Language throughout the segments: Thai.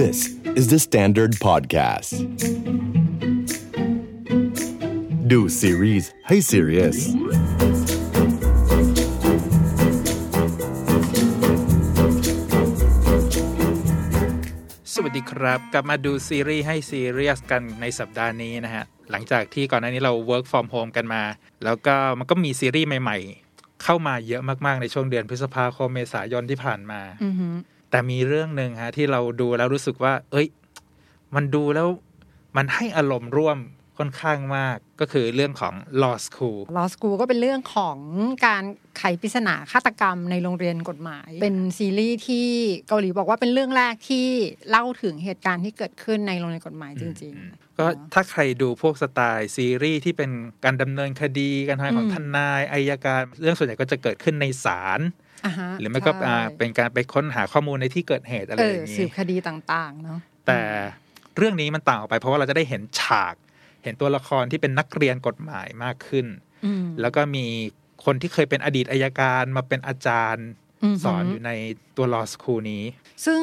This is the Standard Podcast ดูซีรีส์ให้ serious สวัสดีครับ กลับมาดูซีรีส์ให้ซีเรียสกันในสัปดาห์นี้นะฮะ หลังจากที่ก่อนหน้านี้เรา work from home กันมา แล้วก็มันก็มีซีรีส์ใหม่ ๆ เข้ามาเยอะมาก ๆ ในช่วงเดือนพฤษภาคมเมษายนที่ผ่านมา แต่มีเรื่องหนึ่งฮะที่เราดูแล้วรู้สึกว่า เอ้ย มันดูแล้วมันให้อารมณ์ร่วมค่อนข้างมากก็คือเรื่องของ law school Law School ก็เป็นเรื่องของการไขปริศนาฆาตกรรมในโรงเรียนกฎหมาย เป็นซีรีส์ที่เกาหลีบอกว่าเป็นเรื่องแรกที่เล่าถึงเหตุการณ์ที่เกิดขึ้นในโรงเรียนกฎหมายจริงก็ถ้าใครดูพวกสไตล์ซีรีส์ที่เป็นการดำเนินคดีการทำงานของทนายอายการ เรื่องส่วนใหญ่ก็จะเกิดขึ้นในศาลๆอ่าฮะ หรือไม่ก็ใช่อ่าเป็นการไปค้นหาข้อมูลในที่เกิดเหตุอะไรเอออย่างสืนี้สืบคดีต่างๆเนาะแต่เรื่องนี้มันต่างออกไป เพราะว่าเราจะได้เห็นฉาก เห็นตัวละครที่เป็นนักเรียนกฎหมายมากขึ้นอืมแล้วก็มีคนที่เคยเป็นอดีตอัยการมาเป็นอาจารย์อือหือสอนอยู่ในตัว law school นี้ ซึ่ง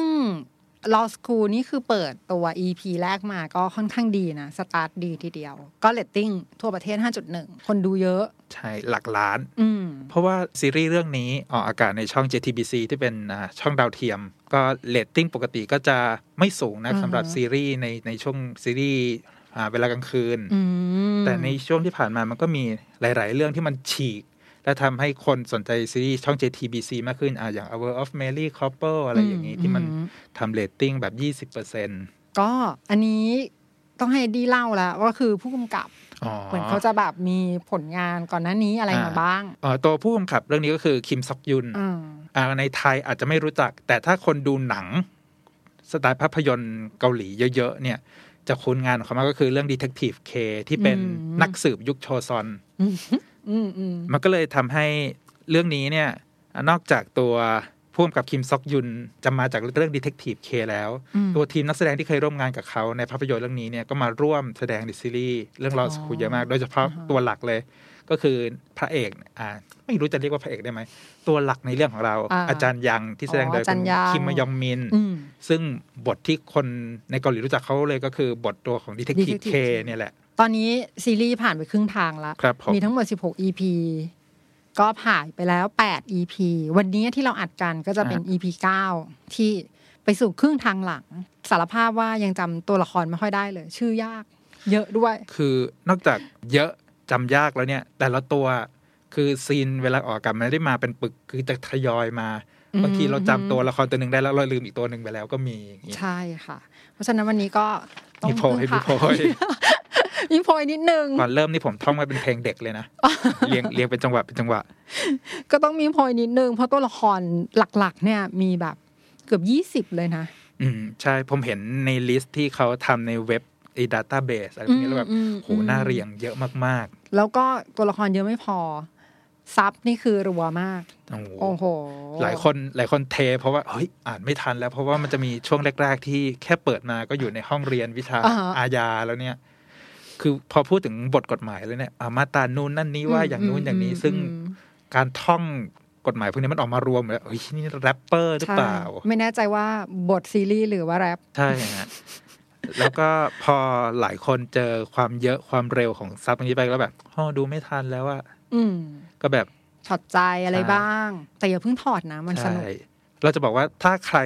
Law School นี่คือเปิดตัว EP แรกมาก็ค่อนข้างดีนะ สตาร์ทดีทีเดียว ก็เรตติ้งทั่วประเทศ 5.1 คนดูเยอะ ใช่หลักล้านอืมเพราะว่าซีรีส์เรื่องนี้ออกอากาศในช่อง JTBC ที่เป็นอ่าช่องดาวเทียม ก็เรตติ้งปกติก็จะไม่สูงนะอือฮะสำหรับซีรีส์ในในช่วงซีรีส์อ่าเวลากลางคืนอืมแต่ในช่วงที่ผ่านมามันก็มีหลาย ๆ เรื่องที่มันฉีก และทำให้คนสนใจซีรีส์ช่อง JTBC มากขึ้นอ่าอย่าง World of Married Couple อะไรอย่างนี้ที่มันทำเรตติ้งแบบ 20%ก็อันนี้ ต้องให้ดีเล่าแล้วว่าคือผู้กำกับอ๋อเหมือนเขาจะแบบมีผลงานก่อนหน้านี้อะไรมาบ้างเอ่อตัวผู้กำกับเรื่องนี้ก็คือคิมซอกยุนอืมอ่าในไทยอาจจะไม่รู้จัก แต่ถ้าคนดูหนังสไตล์ภาพยนตร์เกาหลีเยอะๆเนี่ย จะคุ้นงานของเขามากก็คือเรื่อง Detective K ที่เป็นนักสืบยุคโชซอนอืมอืมมันก็เลยทำให้เรื่องนี้เนี่ย นอกจากตัว พ่วงกับคิมซอกยุนจะมาจากเรื่อง Detective K แล้วอืมตัวทีมนักแสดงที่เคยร่วมงานกับเขาในภาพยนตร์เรื่องนี้เนี่ยก็มาร่วมแสดงในซีรีส์เรื่อง Law School เยอะมาก โดยเฉพาะตัวหลักเลย ก็คือพระเอกอ่าไม่รู้จะเรียกว่าพระเอกได้ไหม ตัวหลักในเรื่องของเราอ่าอาจารย์ยังที่แสดงโดยอ๋ออาจารย์คุณยังคิมมยองมินอืมซึ่งบทที่คนในเกาหลีรู้จักเขาเลยก็คือบทตัวของ Detective Detective K K เนี่ยแหละ ตอนนี้ซีรีส์ผ่านไปครึ่งทางแล้วครับผมมีทั้งหมด 16 EP ก็ผ่านไปแล้ว 8 EP วันนี้ที่เราอัดกันก็จะเป็น EP 9 ที่ไปสู่ครึ่งทางหลัง สารภาพว่ายังจำตัวละครไม่ค่อยได้เลย ชื่อยาก เยอะด้วย คือนอกจากเยอะจำยากแล้วเนี่ย แต่ละตัวคือซีนเวลาออกอากาศมันไม่ได้มาเป็นปึกคือจะทยอยมาอืมบางทีเราจำตัวละครตัวหนึ่งได้แล้วเราลืมอีกตัวหนึ่งไปแล้วก็มีอย่างงี้ใช่ค่ะ เพราะฉะนั้นวันนี้ก็ต้องมีโพยพึ่มีงโพพาย มีโพยนิดนึงก่อนเริ่มนี่ผมท่องไว้เป็นเพลงเด็กเลยนะเรียงเรียงเป็นจังหวะเป็นจังหวะ ก็ต้องมีโพยนิดนึงเพราะตัวละครหลัก ๆ เนี่ยมีแบบเกือบ20เลยนะ อืมใช่ผมเห็นใน list ที่เขาทำในเว็บไอ้ database อะไรพวกนี้แล้วแบบอืมอืมโหหน้าเรียงเยอะมากแล้วก็ตัวละครเยอะไม่พอซับนี่คือรัวมากๆโอ้โหโอ้โห หลายคนหลายคนเท เพราะว่าเฮ้ยอ่านไม่ทันแล้วเพราะว่ามันจะมีช่วงแรก ๆ ที่แค่เปิดมาก็อยู่ในห้องเรียนวิชาอ่าฮะอาญาแล้วเนี่ย คือพอพูดถึงบทกฎหมายแล้วเนี่ยอ่ามาตรานู่นนั่นนี้ว่าอย่างนู้นอย่างนี้ซึ่งอืมการท่องกฎหมายพวกนี้มันออกมารวมแล้วเฮ้ยนี่แรปเปอร์หรือใช่เปล่า ไม่แน่ใจว่าบทซีรีส์หรือว่าแรปใช่ฮะแล้วก็พอหลายคนเจอความเยอะความเร็วของซับตรงนี้ไปแล้วแบบอ๋อดูไม่ทันแล้วอะอืมก็แบบถอดใจอะไรใช่บ้าง แต่อย่าเพิ่งถอดนะมันสใช่นุกเราจะบอกว่าถ้าใคร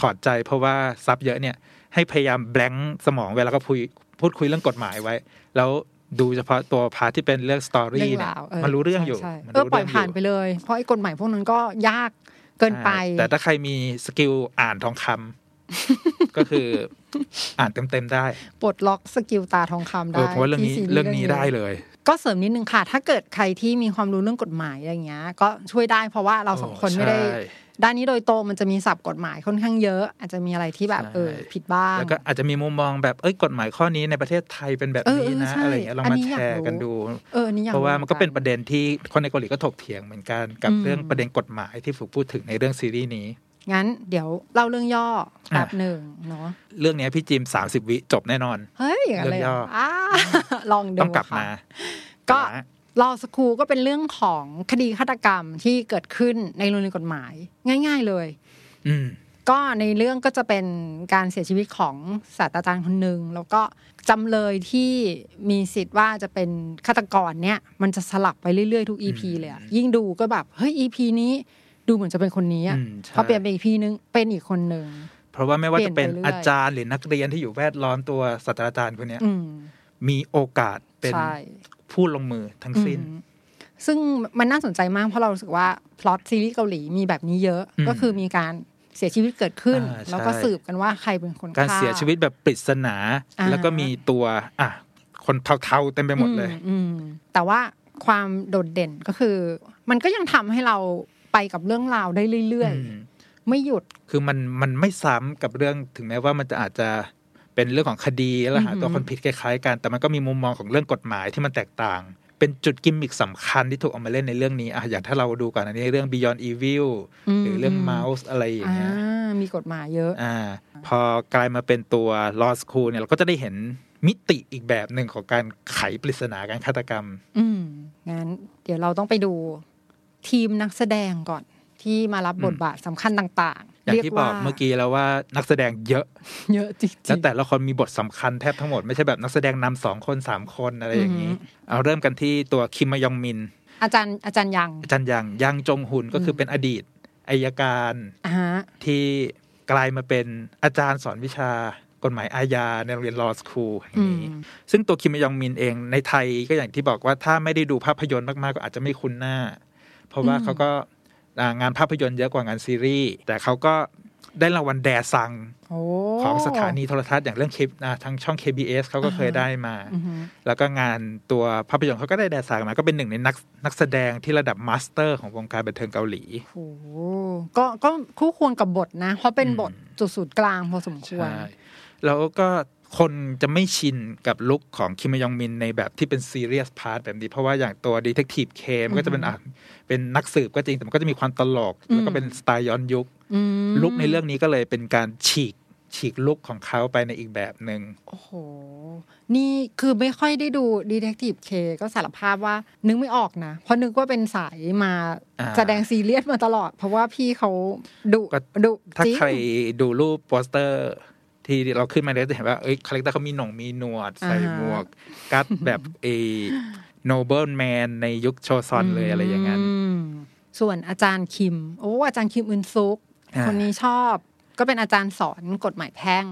ถอดใจเพราะว่าศัพท์เยอะเนี่ย ให้พยายาม blank สมองเวลาก็พูด พูดคุยเรื่องกฎหมายไว้ แล้วดูเฉพาะตัว part ที่เป็นเรื่อง story เนี่ยราวมันรู้เรื่องอยู่ใช่มันเออรู้ปล่อยเรื่งผ่านไปเลย เพราะไอ้กฎหมายพวกนั้นก็ยากเกินไปใช่แต่ถ้าใครมี skill อ่านทองคำก็คืออ่านเต็มๆได้ปลดล็อก skill ตาทองคำเอได้อเพราะว่าเรื่องนี้ที่ซีเรื่องนี้ได้เลย ก็เสริมนิดนึงค่ะ ถ้าเกิดใครที่มีความรู้เรื่องกฎหมายอะไรอย่างเงี้ย ก็ช่วยได้เพราะว่าเราสองคนไม่ได้ใช่ ด้านนี้โดยตรงมันจะมีศัพท์กฎหมายค่อนข้างเยอะ อาจจะมีอะไรที่แบบใช่เออผิดบ้าง แล้วก็อาจจะมีมุมมองแบบเอ้ยกฎหมายข้อนี้ในประเทศไทยเป็นแบบเออนี้เออนะใช่อะไรอย่างเงี้ยลองอันมานี้แชอยากร์รู้กันดูเอออันนี่อยากเพราะว่ามันก็เป็นหประเด็นที่คนในเกาหลีก็ถกเถียงเหมือนกันกับอืมเรื่องประเด็นกฎหมายที่ถูกพูดถึงในเรื่องซีรีส์นี้งั้นเดี๋ยวเล่าเรื่องย่อแบอะบหนึ่งเนาะเรื่องเนี้ยพี่จิมสามสิบวิจบแน่นอน เฮ้ยอย่างนั้นเลยเรื่องย่ออ่าลองดูต้องกลับค่ะมา ก็นะ ลอสคูก็เป็นเรื่องของคดีฆาตกรรมที่เกิดขึ้นในโรงเรียนกฎหมาย ง่าย ๆเลยอืมก็ในเรื่องก็จะเป็นการเสียชีวิตของศาสตราจารย์คนหนึ่งแล้วก็จำเลยที่มีสิทธิ์ว่าจะเป็นฆาตกรเนี่ย มันจะสลับไปเรื่อยๆทุก EP เลยอะยิ่งดูก็แบบเฮ้ย EP นี้ดูเหมือนจะเป็นคนนี้อะอืมใช่พอเปลี่ยนไป EP นึงเป็นอีกคนหนึ่งเพราะว่าไม่ว่าจะเป็นเปลี่ยนไปเรื่อยอาจารย์หรือนักเรียนที่อยู่แวดล้อมตัวศาสตราจารย์คนเนี้ยอืมมีโอกาสเป็น ใช่ผู้ลงมือทั้งสิ้นอืมซึ่งมันน่าสนใจมากเพราะเรารู้สึกว่าพล็อตซีรีส์เกาหลีมีแบบนี้เยอะอืมก็คือมีการเสียชีวิตเกิดขึ้นอ่าใช่แล้วก็สืบกันว่าใครเป็นคนการฆ่เสียชีวิตแบบปริศนาอ่าแล้วก็มีตัว อะ คนเทาๆเต็มไปหมดเลยอือืมแต่ว่าความโดดเด่นก็คือ มันก็ยังทำให้เราไปกับเรื่องราวได้เรื่อยอืมๆไม่หยุด คือมันมันไม่ซ้ำกับเรื่องถึงแม้ว่ามันจะอาจจะ เป็นเรื่องของคดีแล้วหาอือหือตัวคนผิดคล้ายๆกัน แต่มันก็มีมุมมองของเรื่องกฎหมายที่มันแตกต่าง เป็นจุดกิมมิคสำคัญที่ถูกเอามาเล่นในเรื่องนี้อะอย่างถ้าเราดูก่อนอันนี้เรื่อง Beyond Evil หรือเรื่อง Mouse อะไรอย่างอ่าเงี้ยมีกฎหมายเยอะอ่าพอกลายมาเป็นตัว Law School เนี่ยเราก็จะได้เห็นมิติอีกแบบหนึ่งของการไขปริศนาการฆาตกรรม อืมงั้นเดี๋ยวเราต้องไปดูทีมนักแสดงก่อนที่มารับบทบาทสำคัญต่างๆ อย่างที่บอกเมื่อกี้แล้วว่านักแสดงเยอะ เยอะจริงๆแล้วแต่ละคนมีบทสำคัญแทบทั้งหมด ไม่ใช่แบบนักแสดงนำสองคนสามคนอะไรอย่างนี้ เอาเริ่มกันที่ตัวคิมมยองมิน อาจารย์อาจารย์ยัง อาจารย์ยังยังจงหุนก็คือเป็นอดีตอายการอ่าฮะที่กลายมาเป็นอาจารย์สอนวิชากฎหมายอาญาในโรงเรียนลอสคูลแห่งอืมนี้ ซึ่งตัวคิมมยองมินเองในไทยก็อย่างที่บอกว่าถ้าไม่ได้ดูภาพยนตร์มากๆก็อาจจะไม่คุ้นหน้า เพราะว่าเขาก็อ่า งานภาพยนตร์เยอะกว่างานซีรีส์แต่เขาก็ได้รางวัลแดซังโอ้ของสถานีโทรทัศน์อย่างเรื่องคลิปอ่าทางช่อง KBS เขาก็เคยได้มาอือฮึแล้วก็งานตัวภาพยนตร์เขาก็ได้แดซังมา ก็เป็นหนึ่งในนักนักแสดงที่ระดับ master ของวงการบันเทิงเกาหลีโอ้ก็ก็คู่ควรกับบทนะ เพราะเป็นอืมบทจุดศูนย์กลางพอสมควรใช่แล้วก็ คนจะไม่ชินกับ look ของคิมมยองมินในแบบที่เป็น serious part แบบนี้ เพราะว่าอย่างตัว Detective K ก็จะเป็นอะเป็นนักสืบก็จริง แต่มันก็จะมีความตลก แล้วก็เป็นสไตล์ย้อนยุคอืม look ในเรื่องนี้ก็เลยเป็นการฉีกฉีก look ของเขาไปในอีกแบบหนึ่งโอ้โห นี่คือไม่ค่อยได้ดู Detective K ก็สารภาพว่านึกไม่ออกนะ เพราะนึกว่าเป็นสายมาอ่าแสดงซีเรียสมาตลอด เพราะว่าพี่เขาดุก็ดุถ้าจริงใครดูรูปโปสเตอร์ ที่เราขึ้นมาเนี่ยจะเห็นว่าเอ้ย character เขามีหนงมีหนวด ใส่อ่าฮะหมวก กัดแบบเอโนเบิลแมนในยุคโชซอนเลยอะไรอย่างนั้นมส่วนอาจารย์คิม โอ้อาจารย์คิมอึนซุกอ่าคนนี้ชอบ ก็เป็นอาจารย์สอนกฎหมายแพ่ง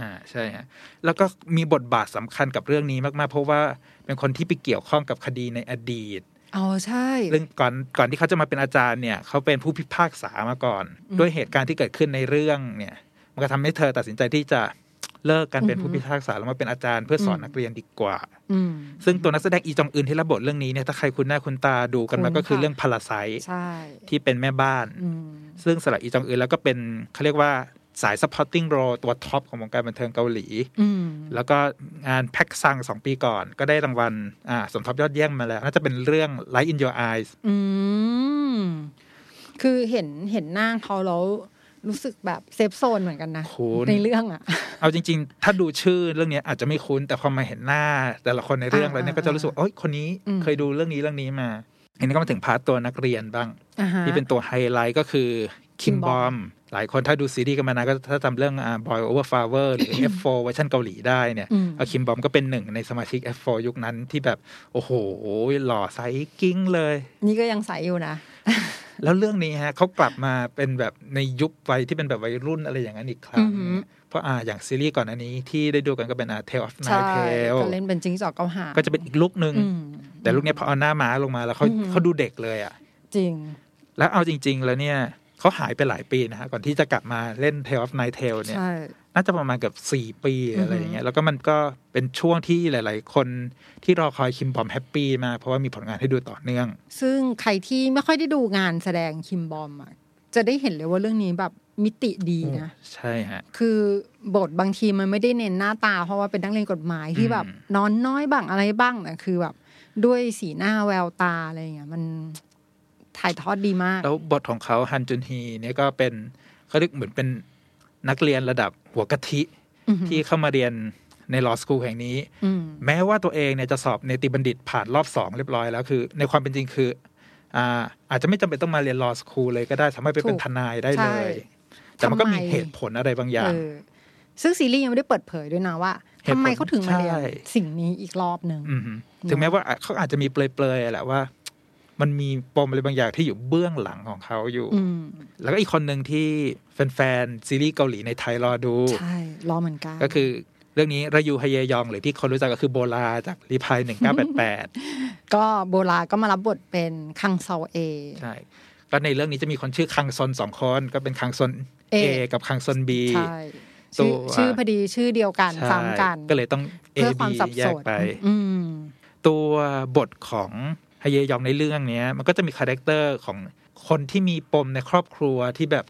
อ่าใช่ฮะ แล้วก็มีบทบาทสำคัญกับเรื่องนี้มาก ๆ เพราะว่าเป็นคนที่ไปเกี่ยวข้องกับคดีในอดีตอ๋อใช่เรื่องก่อนก่อนที่เขาจะมาเป็นอาจารย์เนี่ย เขาเป็นผู้พิพากษามาก่อน ด้วยเหตุการณ์ที่เกิดขึ้นในเรื่องเนี่ย มันก็ทำให้เธอตัดสินใจที่จะเลิกการเป็นผู้พิพากษาแล้วมาเป็นอาจารย์เพื่อสอนนักเรียนดีกว่าอืมซึ่งตัวนักแสดงอีจองอึนที่รับบทเรื่องนี้เนี่ยถ้าใครคุ้นหน้าคุ้นตาดูกันมาคุ้นก็คือค่ะเรื่องพาราไซใช่ที่เป็นแม่บ้านอืมซึ่งสำหรับอีจองอึนแล้วก็เป็นเขาเรียกว่าสาย supporting role ตัวท็อปของวงการบันเทิงเกาหลีอืมแล้วก็งานแพ็กซังสองปีก่อน ก็ได้รางวัลอ่าสมทบยอดเยี่ยมมาแล้ว น่าจะเป็นเรื่อง Light in Your Eyes อืมคือเห็นเห็นหน้าเขาแล้ว รู้สึกแบบ safe zone เหมือนกันนะคุ้นในเรื่องอะ เอาจริง ๆ ถ้าดูชื่อเรื่องเนี้ยอาจจะไม่คุ้น แต่พอมาเห็นหน้า แต่ละคนในเรื่องอ่าแล้วเนี่ยก็จะรู้สึกว่าโอ้ยคนนี้อืมเคยดูเรื่องนี้เรื่องนี้มาอันนี้ก็มาถึง part ตัวนักเรียนบ้างอ่าฮะที่เป็นตัวไฮไลท์ก็คือ คิม Kim บอ Bom มหลายคนถ้าดูซีรีส์กันมานานก็ถ้าจำเรื่องอ่า Boy Over Flower หรือ F4 เวอร์ชันเกาหลีได้เนี่ยอืมเอาคิมบอมก็เป็นหนึ่งในสมาชิก F4 ยุคนั้นที่แบบ โอ้โห หล่อไซส์กิ้งเลย นี่ก็ยังใสอยู่นะแล้วเรื่องนี้ฮะเขากลับมาเป็นแบบในยุควัยที่เป็นแบบวัยรุ่นอะไรอย่างนั้นอีกครั้งอือหือเพราะอ่าอย่างซีรีส์ก่อนอันนี้ที่ได้ดูกันก็เป็นอ่า Tale of ใช่ Nine Tail ก็เล่นเป็นจิงจอกเกาหางก็จะเป็นอีกลุกหนึ่งอืมแต่ลุกเนี้ยพอเอาหน้าม้าลงมาแล้วเขาอือหือเขาดูเด็กเลยอะ จริง แล้วเอาจริง ๆ แล้วเนี่ย เขาหายไปหลายปีนะฮะก่อนที่จะกลับมาเล่น Tale of Nine Tail เนี่ยใช่น่าจะประมาณเกือบสี่ปีอือหือออะไรอย่างเงี้ยแล้วก็มันก็เป็นช่วงที่หลาย ๆ คนที่รอคอยคิมบอมแฮปปี้มากเพราะว่ามีผลงานให้ดูต่อเนื่อง ซึ่งใครที่ไม่ค่อยได้ดูงานแสดงคิมบอมอะจะได้เห็นเลยว่าเรื่องนี้แบบมิติดีนะ ใช่ฮะ คือบทบางทีมันไม่ได้เน้นหน้าตา เพราะว่าเป็นนักเรียนกฎหมายที่อืมแบบนอนน้อยบ้างอะไรบ้างแต่คือแบบด้วยสีหน้าแววตาอะไรอย่างเงี้ยมัน ถ่ายทอดดีมาก แล้วบทของเขาฮันจุนฮีเนี่ยก็เป็นเขาเรียกเหมือนเป็นนักเรียนระดับหัวกะทิอือหือที่เข้ามาเรียนในลอสคูลแห่งนี้อืมแม้ว่าตัวเองเนี่ยจะสอบเนติบัณฑิตผ่านรอบสองเรียบร้อยแล้วคือ ในความเป็นจริงคืออ่าอาจจะไม่จำเป็นต้องมาเรียนลอสคูลเลยก็ได้สามารถไปเป็นถูกทนายได้ใช่เลยทแต่มันก็มีทำไเหตุผลอะไรบางอย่างเออซึ่งซีรีส์ยังไม่ได้เปิดเผยด้วยนะว่าเหตุผลทำไมเขาถึงมาเรียนใช่สิ่งนี้อีกรอบหนึ่งอือฮึถึงแม้ว่าเขาอาจจะมีเปลยๆแหละว่า มันมีปมอะไรบางอย่างที่อยู่เบื้องหลังของเขาอยู่อืมแล้วก็อีกคนหนึ่งที่แฟนๆซีรีส์เกาหลีในไทยรอดู ใช่ รอเหมือนกัน ก็คือเรื่องนี้ระยูฮเยยอง หรือที่คนรู้จักก็คือโบลาจากรีพายหนึ่งเก้าแปดแปดก็โบราก็มารับบทเป็นคังเซาเอ ใช่ ก็ในเรื่องนี้จะมีคนชื่อคังซนสองคน ก็เป็นคังซนเอเอกับคังซนบีใช่ตัชื่อวชื่อพอดีชื่อเดียวกันใช่ซ้ำกัน ก็เลยต้อง A เพื่อความ B สับแยสกนไปอืมตัวบทของ ฮเยยองในเรื่องเนี้ย มันก็จะมี character ของคนที่มีปมในครอบครัวที่แบบ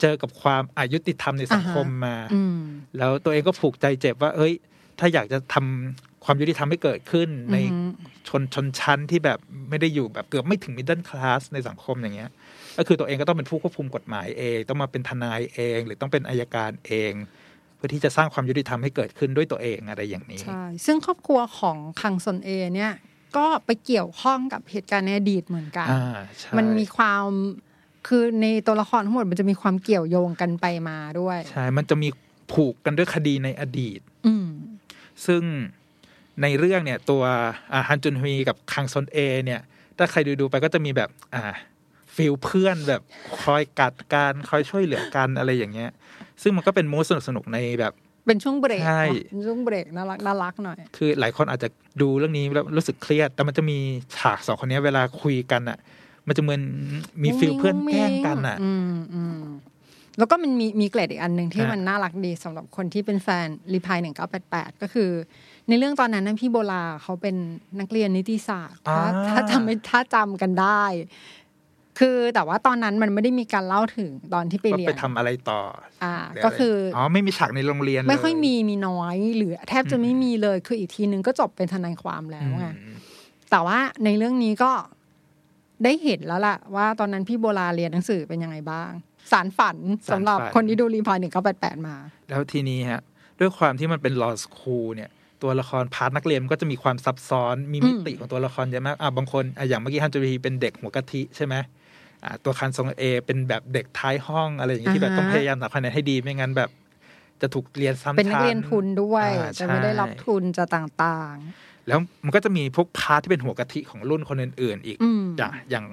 เจอกับความอยุติธรรมในสังคมมาอืมแล้วตัวเองก็ผูกใจเจ็บว่า เอ้ย ถ้าอยากจะทำความยุติธรรมให้เกิดขึ้นในอืมชนชนชั้นที่แบบไม่ได้อยู่แบบเกือบไม่ถึง middle class ในสังคมอย่างเงี้ย ก็คือตัวเองก็ต้องเป็นผู้ควบคุมกฎหมายเอง ต้องมาเป็นทนายเอง หรือต้องเป็นอัยการเอง เพื่อที่จะสร้างความยุติธรรมให้เกิดขึ้นด้วยตัวเองอะไรอย่างนี้ใช่ซึ่งครอบครัวของคังซลเอเนี่ย ก็ไปเกี่ยวข้องกับเหตุการณ์ในอดีตเหมือนกันอ่าใช่มันมีความคือในตัวละครทั้งหมดมันจะมีความเกี่ยวโยงกันไปมาด้วย ใช่ มันจะมีผูกกันด้วยคดีในอดีต อืมซึ่งในเรื่องเนี่ย ตัวอ่าฮันจุนฮวีกับคังซลเอ เนี่ย ถ้าใครดูดูๆไปก็จะมีแบบ อ่า feel เพื่อนแบบคอยกัดกันคอยช่วยเหลือกันอะไรอย่างเงี้ย ซึ่งมันก็เป็น mood สนุกๆในแบบ เป็นช่วงเบรกใช่เนอะเป็นช่วงเบรกน่ารักน่ารักหน่อย คือหลายคนอาจจะดูเรื่องนี้แล้วรู้สึกเครียด แต่มันจะมีฉากสองคนเนี้ยเวลาคุยกันอะ มันจะเหมือนมี feel เพื่อนแกล้งกันอะอืมอืมแล้วก็มันมีมีเกร็ดอีกอันหนึ่งที่ฮะมันน่ารักดีสำหรับคนที่เป็นแฟน Reply หนึ่งเก้าแปดแปดก็คือ ในเรื่องตอนนั้นนะพี่โบลาเขาเป็นนักเรียนนิติศาสตร์ ถ้าอ่าถ้าจำไม่ถ้าจำกันได้ คือแต่ว่าตอนนั้นมันไม่ได้มีการเล่าถึงตอนที่ไปว่าเรียไปนทำอะไรต่อ อ่าหรืะไรก็คืออ๋อไม่มีฉากในโรงเรียน ไม่ค่อยเลมีมีน้อยหรือ แทบจะไม่มีเลย คืออีกทีนึงก็จบเป็นทนายความแล้วไงอืมแต่ว่าในเรื่องนี้ก็ได้เห็นแล้วล่ะ ว่าตอนนั้นพี่โบราเรียนหนังสือเป็นยังไงบ้าง สารฝันสำหรับคนที่ดูรีพายหนึ่งเก้าแปดแปดมา แล้วทีนี้ฮะ ด้วยความที่มันเป็น law school เนี่ยตัวละครพาร์ทนักเรียนมันก็จะมีความซับซ้อนมีมิติของตัวละครเยอะมากอะบางคนอะอย่างเมื่อกี้ฮันจูรีเป็นเด็กหัวกะทิใช่ไหมอะ ตัวคันซงเอเป็นแบบเด็กท้ายห้องอะไรอย่างเงี้ยที่แบบอ่าฮะต้องพยายามทำคะแนนให้ดีไม่งั้นแบบ จะถูกเรียนซ้ำเป็นนักเรียนชั้ทุนด้วยอ่าจะไม่ได้ใช่รับทุนจะต่างแล้วมันก็จะมีพวกพาร์ทที่เป็นหัวกะทิของรุ่นคนอื่น ๆ อีกๆอืมอย่างอย่าง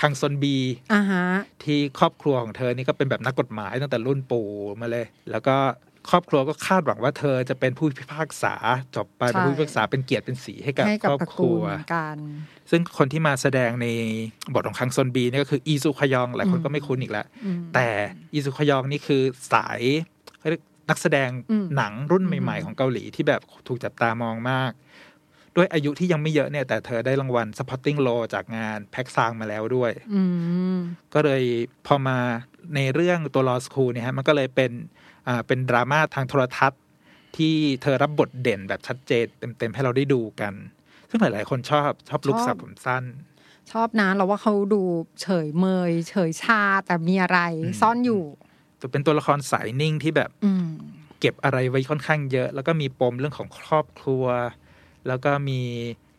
คังซอนบีอ่าฮะที่ครอบครัวของเธอนี่ก็เป็นแบบนักกฎหมายตั้งแต่รุ่นปู่มาเลย แล้วก็ ครอบครัวก็คาดหวังว่าเธอจะเป็นผู้พิพากษาจบไปเป็นผู้พิพากษาเป็นเกียรติเป็นสีให้กับให้คกับรอบตระคกูรัลวเหมือนกันซึ่งคนที่มาแสดงในบทของคังซอนบีนี่ก็คืออีซูคยองหลายคนอืมก็ไม่คุ้นอีกแล้วอืมแต่อีซูคยองนี่คือสายเขาเรียกนักแสดงอืมหนังรุ่นอืมใหม่ ๆ ของเกาหลีที่แบบถูกจับตามองมาก ด้วยอายุที่ยังไม่เยอะเนี่ย แต่เธอได้รางวัล supporting role จากงานแพ็กซางมาแล้วด้วยอืมก็เลยพอมาในเรื่องตัว Law School เนี่ยฮะมันก็เลยเป็นอ่า เป็นดราม่าทางโทรทัศน์ ที่เธอรับบทเด่นแบบชัดเจนเต็มๆให้เราได้ดูกัน ซึ่งหลายๆคนชอบชอบลุคชอบสับผมสั้น ชอบนะเราว่าเขาดูเฉยเมย เฉยชาแต่มีอะไรอืมซ่อนอยู่จะเป็นตัวละครสายนิ่งที่แบบอืมเก็บอะไรไว้ค่อนข้างเยอะ แล้วก็มีปมเรื่องของครอบครัว แล้วก็มี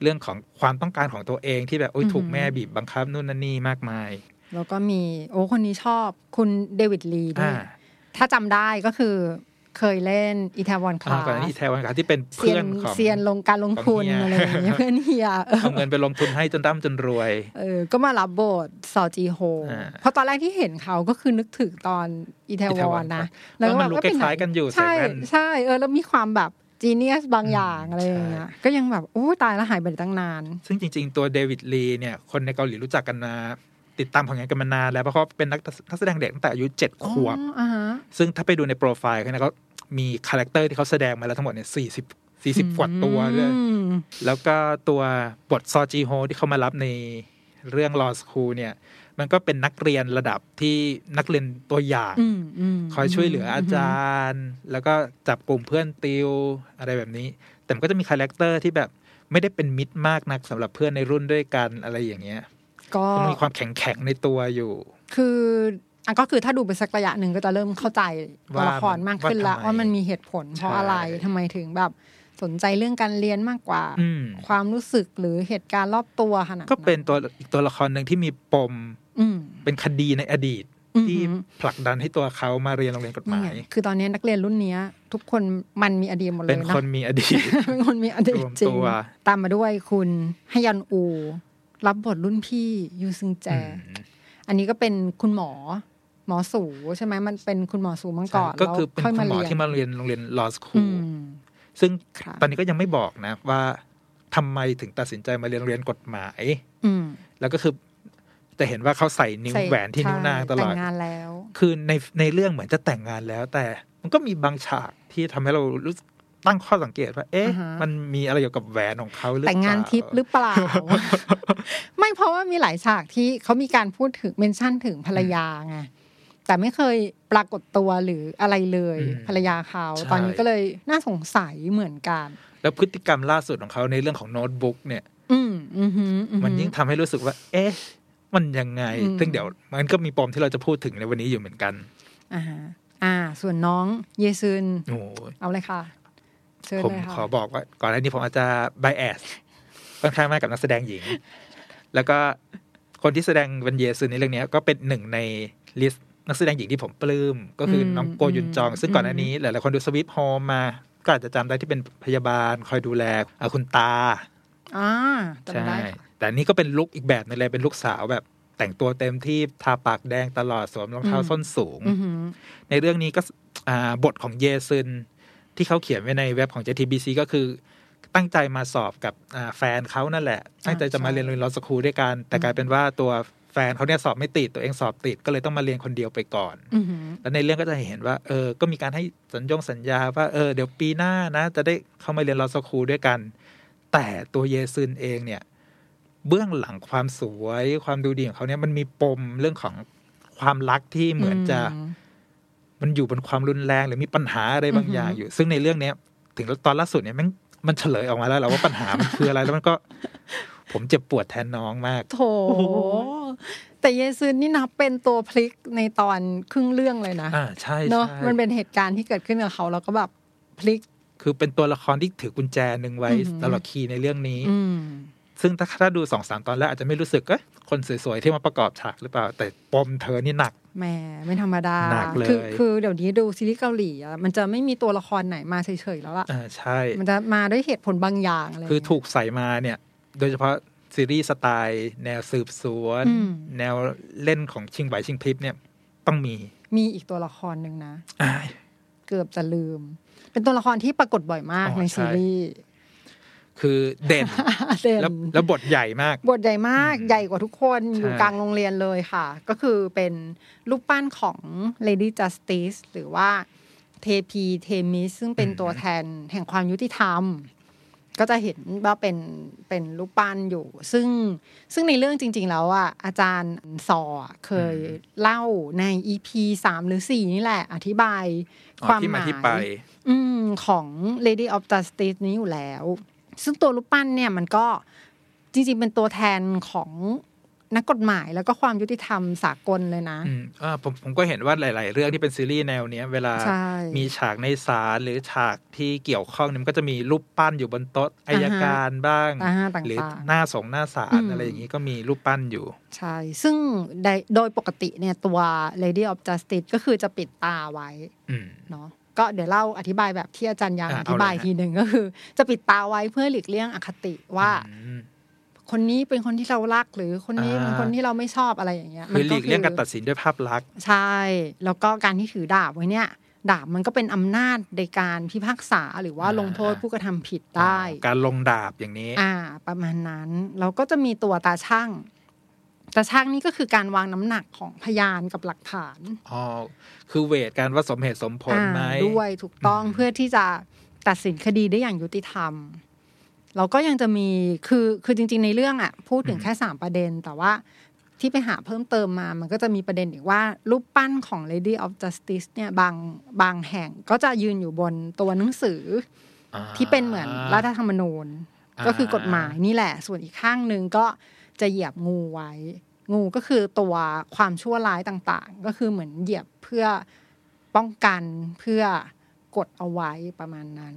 เรื่องของความต้องการของตัวเองที่แบบโอ๊ยอือหือถูกแม่บีบบังคับนู่นนั่นนี่มากมาย แล้วก็มีโอ้คนนี้ชอบคุณเดวิดลีด้วอ่าย ถ้าจำได้ก็คือเคยเล่นอีทาวอนคอ่าลาก่อนหน้านี้สแทวันกับที่เป็นเซียเพื่อนนของเซียนลงการลงทุนของเฮียอะไรอย่างเงี้ยเพื่อนเฮียเออเอาเงินไปลงทุนให้จนร่ำจนรวย เออ ก็มารับบทซอจีโฮอ่าเพราะตอนแรกที่เห็นเขาก็คือนึกถึงตอนอีเทอีเทววออนนนะเออมันแบบรู้ว่าเป็คล้ายๆกันอยู่ใช่ใส่แว่นใช่เออแล้วมีความแบบจีเนียสบางอย่างอะไรอย่างเงี้ยใช่ก็ยังแบบโอ้ตายแล้วหายไปตั้งนาน ซึ่งจริง ๆ ตัวเดวิดลีเนี่ย คนในเกาหลีรู้จักกันมา ติดตามผลงานกันมานานแล้วเพราะเขาเป็นนักนักแสดงเด็กตั้งแต่อายุเจ็ดขวบอ๋ออ่าฮะซึ่งถ้าไปดูในโปรไฟล์เขาเนี่ยเขามี character ที่เขาแสดงมาแล้วทั้งหมดเนี่ยสี่สิบสี่สิบกว่าตัวเลยอืมแล้วก็ตัวบทซอจีโฮที่เขามารับในเรื่อง Law School เนี่ย มันก็เป็นนักเรียนระดับที่นักเรียนตัวอย่างอืมอืมคอยช่วยเหลืออาจารย์ แล้วก็จับกลุ่มเพื่อนติวอะไรแบบนี้ แต่มันก็จะมี character ที่แบบไม่ได้เป็นมิตรมากนักสำหรับเพื่อนในรุ่นด้วยกันอะไรอย่างเงี้ย ก็มันมีความแข็งแข็งๆในตัวอยู่ คืออะก็คือถ้าดูไปสักระยะหนึ่งก็จะเริ่มเข้าใจตัวว่าละครมากขึ้นละว่าทำไมว่ามันมีเหตุผลเพราะใช่อะไรทำไมถึงแบบสนใจเรื่องการเรียนมากกว่าอืมความรู้สึกหรือเหตุการณ์รอบตัวขนาดก็เป็นตัวอีกตัวละครหนึ่งที่มีปมอืมเป็นคดีในอดีตอือหือที่ผลักดันให้ตัวเขามาเรียนโรงเรียนกฎหนี่มายไงคือตอนนี้นักเรียนรุ่นเนี้ยทุกคนมันมีอดีตหมดเลเป็ยนนะคนมีอดีตเป็นคนมีอดีตรวมจริตังวตามมาด้วยคุณฮยันอู รับบทรุ่นพี่ยูซึงแจอืมอันนี้ก็เป็นคุณหมอหมอสูใช่ไหมมันเป็นคุณหมอสูมาก่อนก็คือเป็นแล้วคุณหมอรียนที่มาเรียนโรงเรียนลอสคูอืลมซึ่งครับตอนนี้ก็ยังไม่บอกนะ ว่าทำไมถึงตัดสินใจมาเรียนโรงเรียนกฎหมาย อืมแล้วก็คือจะเห็นว่าเขาใส่นิ้วใส่แหวนที่นิ้วนางตลอดแต่งงานแล้ว คือในในเรื่องเหมือนจะแต่งงานแล้ว แต่มันก็มีบางฉากที่ทำให้เรารู้สึก ตั้งข้อสังเกตว่า เอ๊ะอ่าฮะมันมีอะไรเกี่ยวกับแหวนของเขาหรือเปล่าแต่งงานทิพย์หรือเปล่า ไม่เพราะว่ามีหลายฉากที่เขามีการพูดถึงเมนชั่นถึงภรรยาไงแต่ไม่เคยปรากฏตัวหรืออะไรเลยอืมภรรยาเขาใช่ตอนนี้ก็เลยน่าสงสัยเหมือนกัน แล้วพฤติกรรมล่าสุดของเขาในเรื่องของโน้ตบุ๊กเนี่ย อืมอืมอืมอืมันยิ่งทำให้รู้สึกว่า เอ๊ะ มันยังไงอืมซึ่งเดี๋ยว มันก็มีปมที่เราจะพูดถึงในวันนี้อยู่เหมือนกันอ่าฮะอ่า ส่วนน้องเยซึนโอ้โหเอาเลยค่ะเชิญ ผมเลยขค่ะอบอกว่าก่อนหน้านี้ผมอาจจะ bias ค่อนข้างมากกับนักแสดงหญิง แล้วก็คนที่แสดงเป็นเยซึนในเรื่องนี้ก็เป็นหนึ่งใน list นักแสดงหญิงที่ผมปลื้มก็คือน้องโกยุนจอง ซึ่งก่อนหน้านี้หลายๆคนดู Sweet Home มา ก็อาจจะจำได้ที่เป็นพยาบาลคอยดูแลอะคุณตาอ่าใช่จำได้ค่ะแต่อันนี่ก็เป็นลุคอีกแบบนึงเลยเป็นลูกสาวแบบแต่งตัวเต็มที่ทาปากแดงตลอดสวมรองเท้าส้นสูงอือหือในเรื่องนี้ก็อ่าบทของเยซึน ที่เขาเขียนไว้ในเว็บของ JTBC ก็คือตั้งใจมาสอบกับอ่าแฟนเขานั่นแหละ ตั้งใจจะมาเรียนโรงเรียนลอสคูลด้วยกัน แต่กลายเป็นว่าตัวแฟนเขาเนี่ยสอบไม่ติดตัวเองสอบติดก็เลยต้องมาเรียนคนเดียวไปก่อนอือหือแล้วในเรื่องก็จะเห็นว่าเออก็มีการให้สัญญงสัญญาว่าเออเดี๋ยวปีหน้านะ จะได้เข้ามาเรียนลอสคูลด้วยกัน แต่ตัวเยซึนเองเนี่ย เบื้องหลังความสวยความดูดีของเขาเนี่ยมันมีปมเรื่องของความรักที่เหมือนจะ มันอยู่บนความรุนแรงหรือมีปัญหาอะไรบางอือฮึอย่างอยู่ ซึ่งในเรื่องเนี้ย ถึงตอนล่าสุดเนี่ยมันมันเฉลยออกมาแล้วแหละว่าปัญหามันคืออะไรแล้วมันก็ ผมเจ็บปวดแทนน้องมากโถแต่เยซึนนี่นับเป็นตัวพลิกในตอนครึ่งเรื่องเลยนะอ่าใช่เนาะใช่มันเป็นเหตุการณ์ที่เกิดขึ้นกับเขาแล้วก็แบบพลิก คือเป็นตัวละครที่ถือกุญแจหนึ่งไว้อือฮึตลอดคีย์ในเรื่องนี้อืม ซึ่งถ้าถ้าดูสองสามตอนแรกอาจจะไม่รู้สึกเอ้ยคนสวยๆที่มาประกอบฉากหรือเปล่า แต่ปมเธอนี่หนักแหมไม่ธรรมดาหนักเลยคือคือเดี๋ยวนี้ดูซีรีส์เกาหลีอะมันจะไม่มีตัวละครไหนมาเฉยๆแล้วล่ะอ่าใช่ มันจะมาด้วยเหตุผลบางอย่างอะไรคือเงี้ยถูกใส่มาเนี่ย โดยเฉพาะซีรีส์สไตล์แนวสืบสวนอืมแนวเล่นของชิงไหวชิงพลิบเนี่ยต้องมีมีอีกตัวละครหนึ่งนะอ่าเกือบจะลืม เป็นตัวละครที่ปรากฏบ่อยมากอ๋อในใช่ซีรีส์ คือเด่นเด่นแล้วแล้วบทใหญ่มาก บทใหญ่มากอืมใหญ่กว่าทุกคนใช่อยู่กลางโรงเรียนเลยค่ะ ก็คือเป็นรูปปั้นของ Lady Justice หรือว่าเทพีเทมิสซึ่งเป็นตัวแทนแห่งความยุติธรรม ก็จะเห็นว่าเป็นเป็นรูปปั้นอยู่ ซึ่งซึ่งในเรื่องจริง ๆ แล้วอะอาจารย์ซออะเคยเล่าใน EP สามหรือสี่นี่แหละ อธิบายอ๋อความที่หมามาที่ไปยอืมของ Lady of Justice นี้อยู่แล้ว ซึ่งตัวรูปปั้นเนี่ยมันก็จริงๆเป็นตัวแทนของนักกฎหมายแล้วก็ความยุติธรรมสากลเลยนะอืมอ่าผมผมก็เห็นว่าหลาย ๆ เรื่องที่เป็นซีรีส์แนวเนี้ย เวลาใช่มีฉากในศาลหรือฉากที่เกี่ยวข้องเนี่ยมันก็จะมีรูปปั้นอยู่บนโต๊ะอายการบ้างอ่าต่างๆหรือหน้าสงหน้าศาลอืมอะไรอย่างนี้ก็มีรูปปั้นอยู่ ใช่ ซึ่งโดยโดยปกติเนี่ยตัว Lady of Justice ก็คือจะปิดตาไว้อืมเนาะ ก็เดี๋ยวเล่าอธิบายแบบที่อาจารย์ยังอะอธิบายเอาเลยฮะทีหนึ่งก็คือ จะปิดตาไว้เพื่อหลีกเลี่ยงอคติว่าอืมคนนี้เป็นคนที่เรารักหรือคนนี้อ่าเป็นคนที่เราไม่ชอบอะไรอย่างเงี้ยคือหลีกเลี่ยงคืการตัดสินด้วยภาพลักษณ์ใช่ แล้วก็การที่ถือดาบไว้เนี่ย ดาบมันก็เป็นอำนาจในการพิพากษาหรือว่าอ่าลงโทษผู้กระทำผิดได้ การลงดาบอย่างนี้ อ่า ประมาณนั้นแล้วก็จะมีตัวตาช่าง ตาช่างนี่ก็คือการวางน้ำหนักของพยานกับหลักฐานอ๋อคือเวทการว่าสมเหตุสมผลไหมอ่าด้วยถูกต้องอืมเพื่อที่จะตัดสินคดีได้อย่างยุติธรรมเราก็ยังจะมีคือคือจริง ๆ ในเรื่องอะ พูดถึงแค่สามประเด็น แต่ว่าที่ไปหาเพิ่มเติมมา มันก็จะมีประเด็นอีกว่า รูปปั้นของ Lady of Justice เนี่ยบางบางแห่งก็จะยืนอยู่บนตัวหนังสืออ่าที่เป็นเหมือนรัฐธรรมนูญอ่าก็คือกฎหมายนี่แหละ ส่วนอีกข้างหนึ่งก็ จะเหยียบงูไว้ งูก็คือตัวความชั่วร้ายต่างๆ ก็คือเหมือนเหยียบเพื่อป้องกันเพื่อกดเอาไว้ประมาณนั้น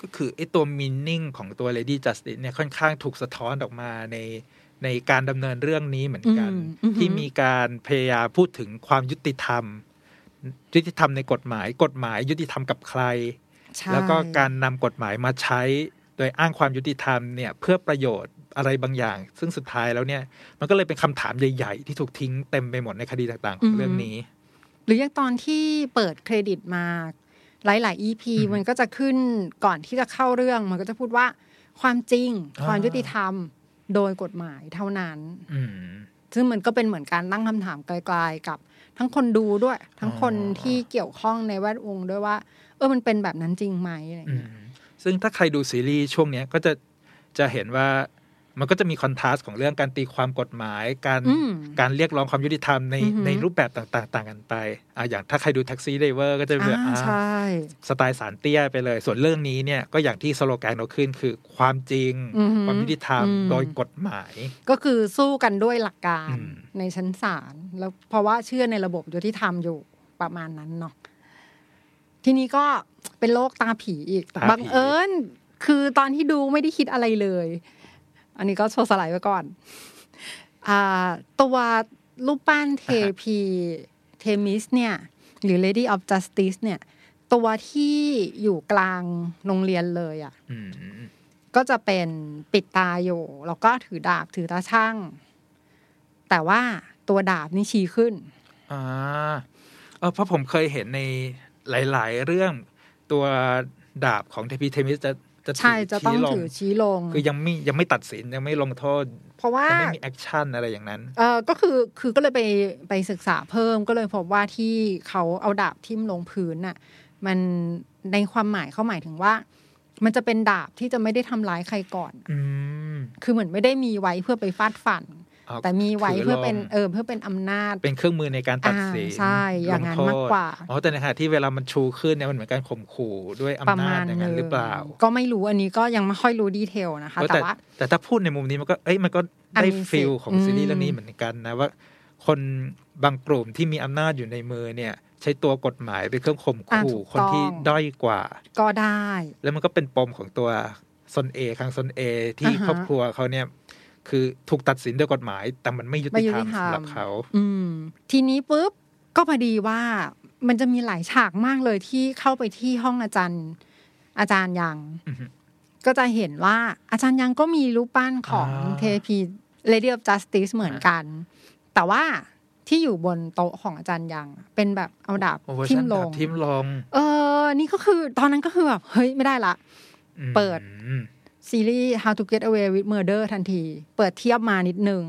ก็คือไอ้ตัวมินนิ่งของตัว Lady Justice เนี่ยค่อนข้างถูกสะท้อนออกมาในในการดำเนินเรื่องนี้เหมือนกันอืมอือหือที่มีการพยายามพูดถึงความยุติธรรม ยุติธรรมในกฎหมาย กฎหมายยุติธรรมกับใครใช่แล้วก็การนำกฎหมายมาใช้ โดยอ้างความยุติธรรมเนี่ยเพื่อประโยชน์ อะไรบางอย่าง ซึ่งสุดท้ายแล้วเนี่ย มันก็เลยเป็นคำถามใหญ่ ๆ ที่ถูกทิ้งเต็มไปหมดในคดีต่างๆของเรื่องนี้ หรืออย่างตอนที่เปิดเครดิตมาหลายๆ EP อือหือมันก็จะขึ้นก่อนที่จะเข้าเรื่อง มันก็จะพูดว่าความจริงอ่าความยุติธรรม โดยกฎหมายเท่านั้นอืมซึ่งมันก็เป็นเหมือนการตั้งคำถามกลายๆกับทั้งคนดูด้วย ทั้งคนอ๋อที่เกี่ยวข้องในแวดวงด้วยว่า เออมันเป็นแบบนั้นจริงไหมอะไรอืเงี้ยมซึ่งถ้าใครดูซีรีส์ช่วงเนี้ยก็จะจะเห็นว่า มันก็จะมี contrast ของเรื่องการตีความกฎหมาย การอืมการเรียกร้องความยุติธรรมในอือหือในรูปแบบต่างๆต่างกันไปอะอย่างถ้าใครดู Taxi Driver ก็จะเป็นแบบอ่าอ่าใช่สไตล์สารเตี้ยไปเลย ส่วนเรื่องนี้เนี่ยก็อย่างที่สโลแกนเราขึ้นคือความจริงอือหือความยุติธรรมอืมโดยกฎหมาย ก็คือสู้กันด้วยหลักการอืมในชั้นศาลแล้วเพราะว่าเชื่อในระบบยุติธรรมอยู่ประมาณนั้นเนาะทีนี้ก็เป็นโรคตาผีอีกตาผีบังเอิญคือตอนที่ดูไม่ได้คิดอะไรเลย อันนี้ก็โชว์สไลด์ไว้ก่อนอ่าตัวรูปปั้นเทเทพีเทมิสเนี่ย หรือ Lady of Justice เนี่ย ตัวที่อยู่กลางโรงเรียนเลยอะ่ะอืมก็จะเป็นปิดตาอยู่ แล้วก็ถือดาบถือตาชั่ง แต่ว่าตัวดาบนี่ชี้ขึ้นอ่าเออเพราะผมเคยเห็นในหลาย ๆ เรื่องตัวดาบของเทพีเทมิสจะ จะใช่จะต้องชี้ลถือชี้ลง คือยังไม่ยังไม่ตัดสินยังไม่ลงโทษ เพราะว่ายังไม่มี action อะไรอย่างนั้นเออก็คือคือก็เลยไปไปศึกษาเพิ่มก็เลยพบว่าที่เขาเอาดาบทิ่มลงพื้นน่ะ มันในความหมายเขาหมายถึงว่า มันจะเป็นดาบที่จะไม่ได้ทำร้ายใครก่อนอืมคือเหมือนไม่ได้มีไว้เพื่อไปฟาดฟันเอา แต่มีไว้ถืเพื่อเป็นลงเออเพื่อเป็นอำนาจ เป็นเครื่องมือในการตัดสินอ่าใช่อย่างนั้นลโทษมากกว่าอ๋อแต่ในขณะที่เวลามันชูขึ้นเนี่ยมันเหมือนการข่มขู่ด้วยประอำนามาจณอย่างนั้นหรือเปล่า ก็ไม่รู้อันนี้ก็ยังไม่ค่อยรู้ detail นะคะเออแต่แต่ว่าแต่ถ้าพูดในมุมนี้มันก็เอ้ยมันก็อันได้มีสิ feel ของอืมซีรีส์เรื่องนี้เหมือนกันนะว่า คนบางกลุ่มที่มีอำนาจอยู่ในมือเนี่ยใช้ตัวกฎหมายเป็นเครื่องข่มขู่คนที่ด้อยกว่า ก็ได้ แล้วมันก็เป็นปมของตัวซนเอครั้งซนเอที่อ่าฮะครอบครัวเขาเนี่ย คือถูกตัดสินด้วยกฎหมาย แต่มันไม่ยุไม่ติยุธรรติมธรรมสำหรับเขาอืม ทีนี้ปุ๊บก็พอดีว่ามันจะมีหลายฉากมากเลยที่เข้าไปที่ห้องอาจารย์อาจารย์ยังอือฮึก็จะเห็นว่าอาจารย์ยังก็มีรูปปั้นของอ่าเทพี Lady of Justice เหมือนกัน แต่ว่าที่อยู่บนโต๊ะของอาจารย์ยังอะเป็นแบบเอาดาบโอ้เวอร์ทิ่ชัมนลดาบงทิมลง เออ นี่ก็คือตอนนั้นก็คือแบบเฮ้ยไม่ได้ละอืมเปิด ซีรีส์ How to Get Away with Murder ทันที เปิดเทียบมานิดนึง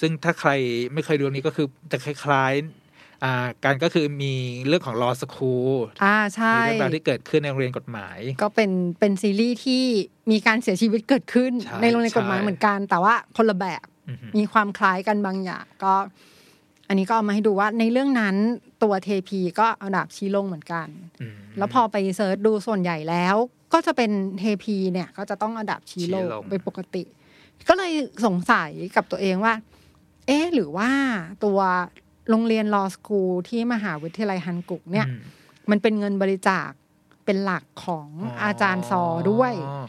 ซึ่งถ้าใครไม่เคยดูเรื่องนี้ก็คือจะคล้ายๆอ่าการก็คือมีเรื่องของ law school อ่าใช่มีเรื่องราวที่เกิดขึ้นในโรงเรียนกฎหมาย ก็เป็นเป็นซีรีส์ที่มีการเสียชีวิตเกิดขึ้นใช่ในโรงเรียนกฎหมายใช่เหมือนกัน แต่ว่าคนละแบบอือฮึมีความคล้ายกันบางอย่างก็ อันนี้ก็เอามาให้ดูว่าในเรื่องนั้นตัวเทพีก็เอาดาบชี้ลงเหมือนกันอืมแล้วพอไปเซิร์ชดูส่วนใหญ่แล้ว ก็จะเป็นเทพีเนี่ย ก็จะต้องเอาดาบชี้ลงชี้ลงเป็นปกติ ก็เลยสงสัยกับตัวเองว่า เอ๊ะหรือว่าตัวโรงเรียนลอสคูลที่มหาวิทยาลัยฮันกุกเนี่ยอืมมันเป็นเงินบริจาคเป็นหลักของอาจารย์ซอด้วยอ๋อ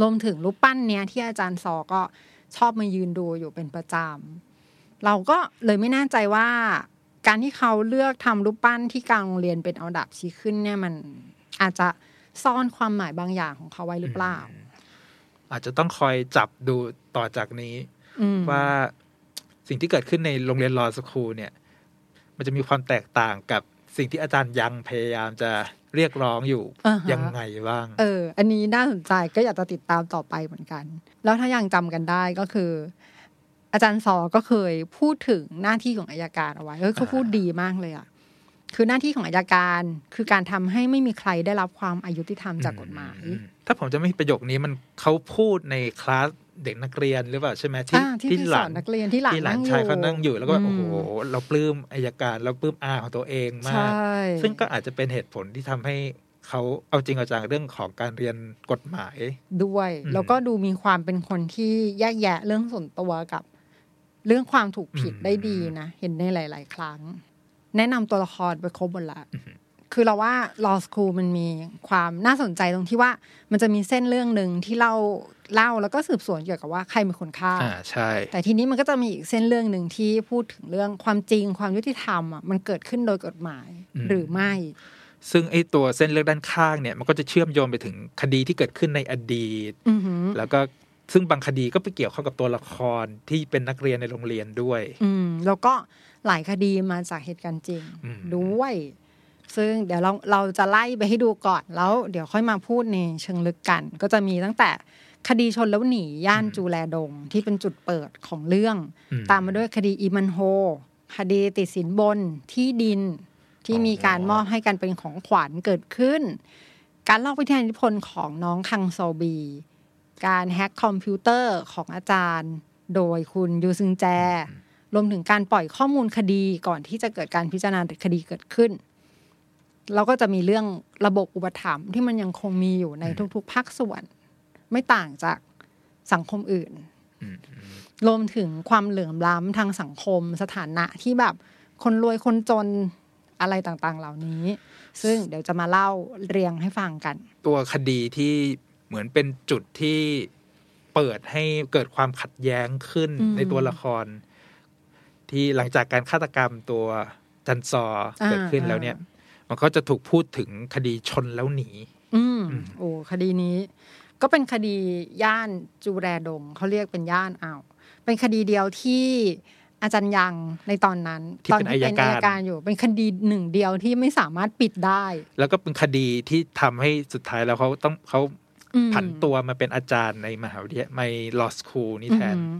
รวมถึงรูปปั้นเนี้ยที่อาจารย์ซอก็ชอบมายืนดูอยู่เป็นประจำ เราก็เลยไม่แน่ใจว่า การที่เขาเลือกทำรูปปั้นที่กลางโรงเรียนเป็นเอาดาบชี้ขึ้นเนี่ยมันอาจจะซ่อนความหมายบางอย่างของเขาไว้หรือเปล่า อาจจะต้องคอยจับดูต่อจากนี้อืมว่าสิ่งที่เกิดขึ้นในโรงเรียนลอสคูลเนี่ย มันจะมีความแตกต่างกับสิ่งที่อาจารย์ยังพยายามจะเรียกร้องอยู่อ่าฮะยังไงบ้าง เออ อันนี้น่าสนใจก็อยากจะติดตามต่อไปเหมือนกัน แล้วถ้ายังจำกันได้ก็คือ อาจารย์ซอก็เคยพูดถึงหน้าที่ของอายการเอาไว้เออเขาพูดดีมากเลยอะคือหน้าที่ของอายการคือการทำให้ไม่มีใครได้รับความอายุติธรรมจากกฎหมายอืมถ้าผมจะไม่ผิดประโยคนี้มันเขาพูดในคลาสเด็กนักเรียนหรือเปล่าใช่ไหมที่อ่าที่ที่สอนนักเรียนที่หลานที่หลานนั่งชายอยู่เขานั่งอยู่แล้วก็แบบอืโอ้มโหเราปลื้มอายการเราปลื้มอาของตัวเองมาใช่กซึ่งก็อาจจะเป็นเหตุผลที่ทำให้เขาเอาจริงเอาจังเรื่องของการเรียนกฎหมายด้วยอืมแล้วก็ดูมีความเป็นคนที่แยกแยะเรื่องส่วนตัวกับ เรื่องความถูกผิดอืมได้ดีนะ เห็นในหลาย ๆ ครั้ง แนะนำตัวละครไปครบหมดละคือเราว่า law school มันมีความน่าสนใจตรงที่ว่า มันจะมีเส้นเรื่องหนึ่งที่เล่าเล่าแล้วก็สืบสวนเกี่ยวกับว่าใครเป็นคนฆ่าอ่าใช่ แต่ทีนี้มันก็จะมีอีกเส้นเรื่องหนึ่งที่พูดถึงเรื่องความจริงความยุติธรรมอะมันเกิดขึ้นโดยกฎหมายอืมหรือไม่ ซึ่งไอ้ตัวเส้นเลือกด้านข้างเนี่ย มันก็จะเชื่อมโยงไปถึงคดีที่เกิดขึ้นในอดีตอือหือแล้วก็ ซึ่งบางคดีก็ไปเกี่ยวข้องกับตัวละครที่เป็นนักเรียนในโรงเรียนด้วย อืมแล้วก็หลายคดีมาจากเหตุการณ์จริงอืมด้วย ซึ่งเดี๋ยวเราเราจะไล่ไปให้ดูก่อนแล้วเดี๋ยวค่อยมาพูดในเชิงลึกกัน ก็จะมีตั้งแต่คดีชนแล้วหนีย่านจูแลดงที่เป็นจุดเปิดของเรื่องอืมตามมาด้วยคดีอีมันโฮ คดีติดสินบนที่ดินที่อ๋อมีการมอบให้กันเป็นของขวัญเกิดขึ้น การลอกวิทยานิพนธ์ของน้องคังโซบี การแฮ็กคอมพิวเตอร์ของอาจารย์ โดยคุณยูซึงแจ รวมถึงการปล่อยข้อมูลคดีก่อนที่จะเกิดการพิจารณาคดีเกิดขึ้นแล้วก็จะมีเรื่องระบบอุปถัมภ์ที่มันยังคงมีอยู่ในทุกๆภาคส่วน ไม่ต่างจากสังคมอื่นอืมรวมถึงความเหลื่อมล้ำทางสังคมสถานะที่แบบคนรวยคนจนอะไรต่างๆ เหล่านี้ ซึ่งเดี๋ยวจะมาเล่าเรียงให้ฟังกัน ตัวคดีที่ เหมือนเป็นจุดที่เปิดให้เกิดความขัดแย้งขึ้นอืมในตัวละคร ที่หลังจากการฆาตกรรมตัวจันซออ่าเกิดขึ้นแล้วเนี่ย มันก็จะถูกพูดถึงคดีชนแล้วหนีอืมอืมโอ้คดีนี้ ก็เป็นคดีย่านจูแรดงเขาเรียกเป็นย่านอ่าวเป็นคดีเดียวที่อาจารย์ยังในตอนนั้นที่ตอนเป็นที่อัยเป็นกาอัรยการอยู่ เป็นคดีหนึ่งเดียวที่ไม่สามารถปิดได้ แล้วก็เป็นคดีที่ทำให้สุดท้ายแล้วเขาต้องเขาอืม ผันตัวมาเป็นอาจารย์ในมหาวิทยาลัยในลอสคูลนี่แทนอืม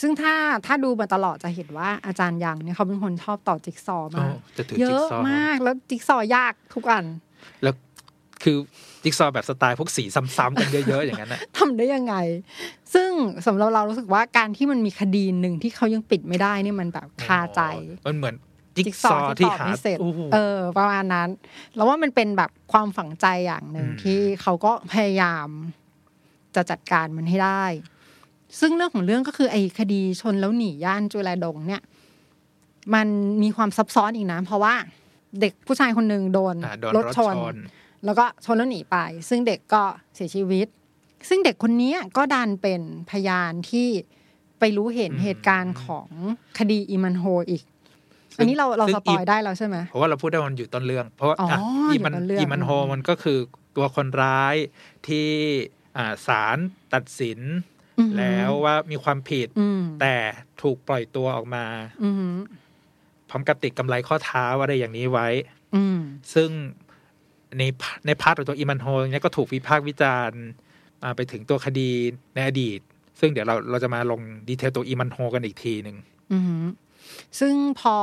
ซึ่งถ้าถ้าดูมาตลอดจะเห็นว่าอาจารย์ยังเนี่ยเขาเป็นคนชอบต่อจิ๊กซอว์โอ้มากจะถือเยจิ๊กอะซอว์มากแล้วจิ๊กซอว์ยากทุกอัน แล้วคือจิ๊กซอว์แบบสไตล์พวกสีซ้ำๆกันเยอะๆอย่างนั้นนะทำได้ยังไง ซึ่งสำหรับเรารู้สึกว่าการที่มันมีคดีหนึ่งที่เขายังปิดไม่ได้นี่มันแบบคาใจ มันเหมือน จิ๊กซอว์ที่หาไม่เสร็จโอ้โหเออ ประมาณนั้น แล้วว่ามันเป็นแบบความฝังใจอย่างหนึ่งอืมที่เขาก็พยายามจะจัดการมันให้ได้ ซึ่งเรื่องของเรื่องก็คือไอ้คดีชนแล้วหนีย่านจุฬาดงเนี่ย มันมีความซับซ้อนอีกนะ เพราะว่าเด็กผู้ชายคนหนึ่งโดนอ่าโดนรรถถชชนนแล้วก็ชนแล้วหนีไป ซึ่งเด็กก็เสียชีวิต ซึ่งเด็กคนนี้ก็ดันเป็นพยานที่ไปรู้เห็นอืมเหตุการณ์ของคดีอีมันโฮอีกซึ่ง อันนี้เราเราซึ่สงปอยได้แล้วใช่ไหมเพราะว่าเราพูดได้มันอยู่ต้นเรื่อง เพราะว่าอ๋ออะอยู่อีมันต้นเรื่องอีมันโฮอืมมันก็คือตัวคนร้ายที่อ่าศาลตัดสินอือหือแล้วว่ามีความผิดอืมแต่ถูกปล่อยตัวออกมาอือหือพร้อมกับติดกำไรข้อเท้าอะไรอย่างนี้ไว้อืมซึ่งในพใน part ของตัวอีมันโฮเนี่ยก็ถูกวิพากษ์วิจารณ์อ่าไปถึงตัวคดีในอดีต ซึ่งเดี๋ยวเราเราจะมาลง detail ตัวอีมันโฮกันอีกทีหนึ่งอือหือ ซึ่งพอ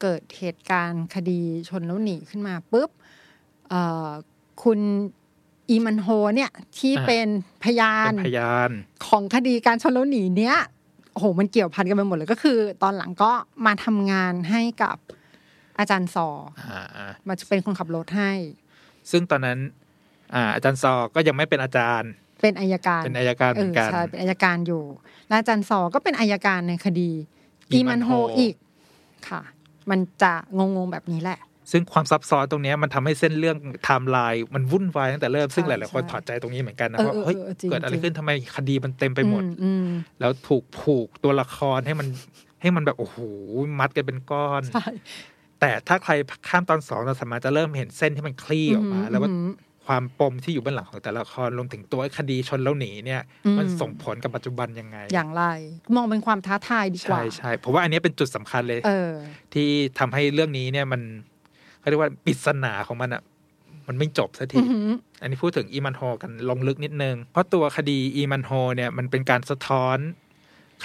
เกิดเหตุการณ์คดีชนแล้วหนีขึ้นมาปุ๊บเอ่อคุณอีมันโฮเนี่ยที่เป็นพยานเป็นพยานของคดีการชนแล้วหนีเนี้ยโอ้โหมันเกี่ยวพันกันไปหมดเลยก็คือ ตอนหลังก็มาทำงานให้กับอาจารย์ซออ่าอ่ามาเป็นคนขับรถให้ ซึ่งตอนนั้น อ่า อาจารย์ซอก็ยังไม่เป็นอาจารย์ เป็นอายการเป็นอายการเหเอมืออนกันใช่เป็นอายการอยู่และอาจารย์ซอก็เป็นอายการในคดี อีอีมัมันนโฮโฮอีกค่ะ มันจะงงๆแบบนี้แหละ ซึ่งความซับซ้อนตรงเนี้ยมันทำให้เส้นเรื่องไทม์ไลน์มันวุ่นวายตั้งแต่เริ่มซึ่งหใช่ลายๆคนใช่ถอดใจตรงนี้เหมือนกันนะเออว่าเออเฮ้ยเออจริงเกิดอะไรจริงขึ้นทำไมคดีมันเต็มไปหมดอือืมแล้วถูกผูกตัวละครให้มันให้มันแบบโอ้โหมัดกันเป็นก้อนใช่แต่ถ้าใครข้ามตอนสองเราสามารถจะเริ่มเห็นเส้นที่มันคลี่ออกมา แล้วว่าอืม ความปมที่อยู่เบื้องหลังของแต่ละละครรวมถึงตัวคดีชนแล้วหนีเนี่ยอืมมันส่งผลกับปัจจุบันยังไง อย่างไร มองเป็นความท้าทายดีกว่า ใช่ใช่เพราะว่าอันเนี้ยเป็นจุดสำคัญเลยเออที่ทำให้เรื่องนี้เนี่ยมันเขาเรียกว่าปริศนาของมันอะมันไม่จบสักทีอือหืออันนี้พูดถึงอีมันโฮกันลงลึกนิดนึง เพราะตัวคดีอีมันโฮเนี่ยมันเป็นการสะท้อน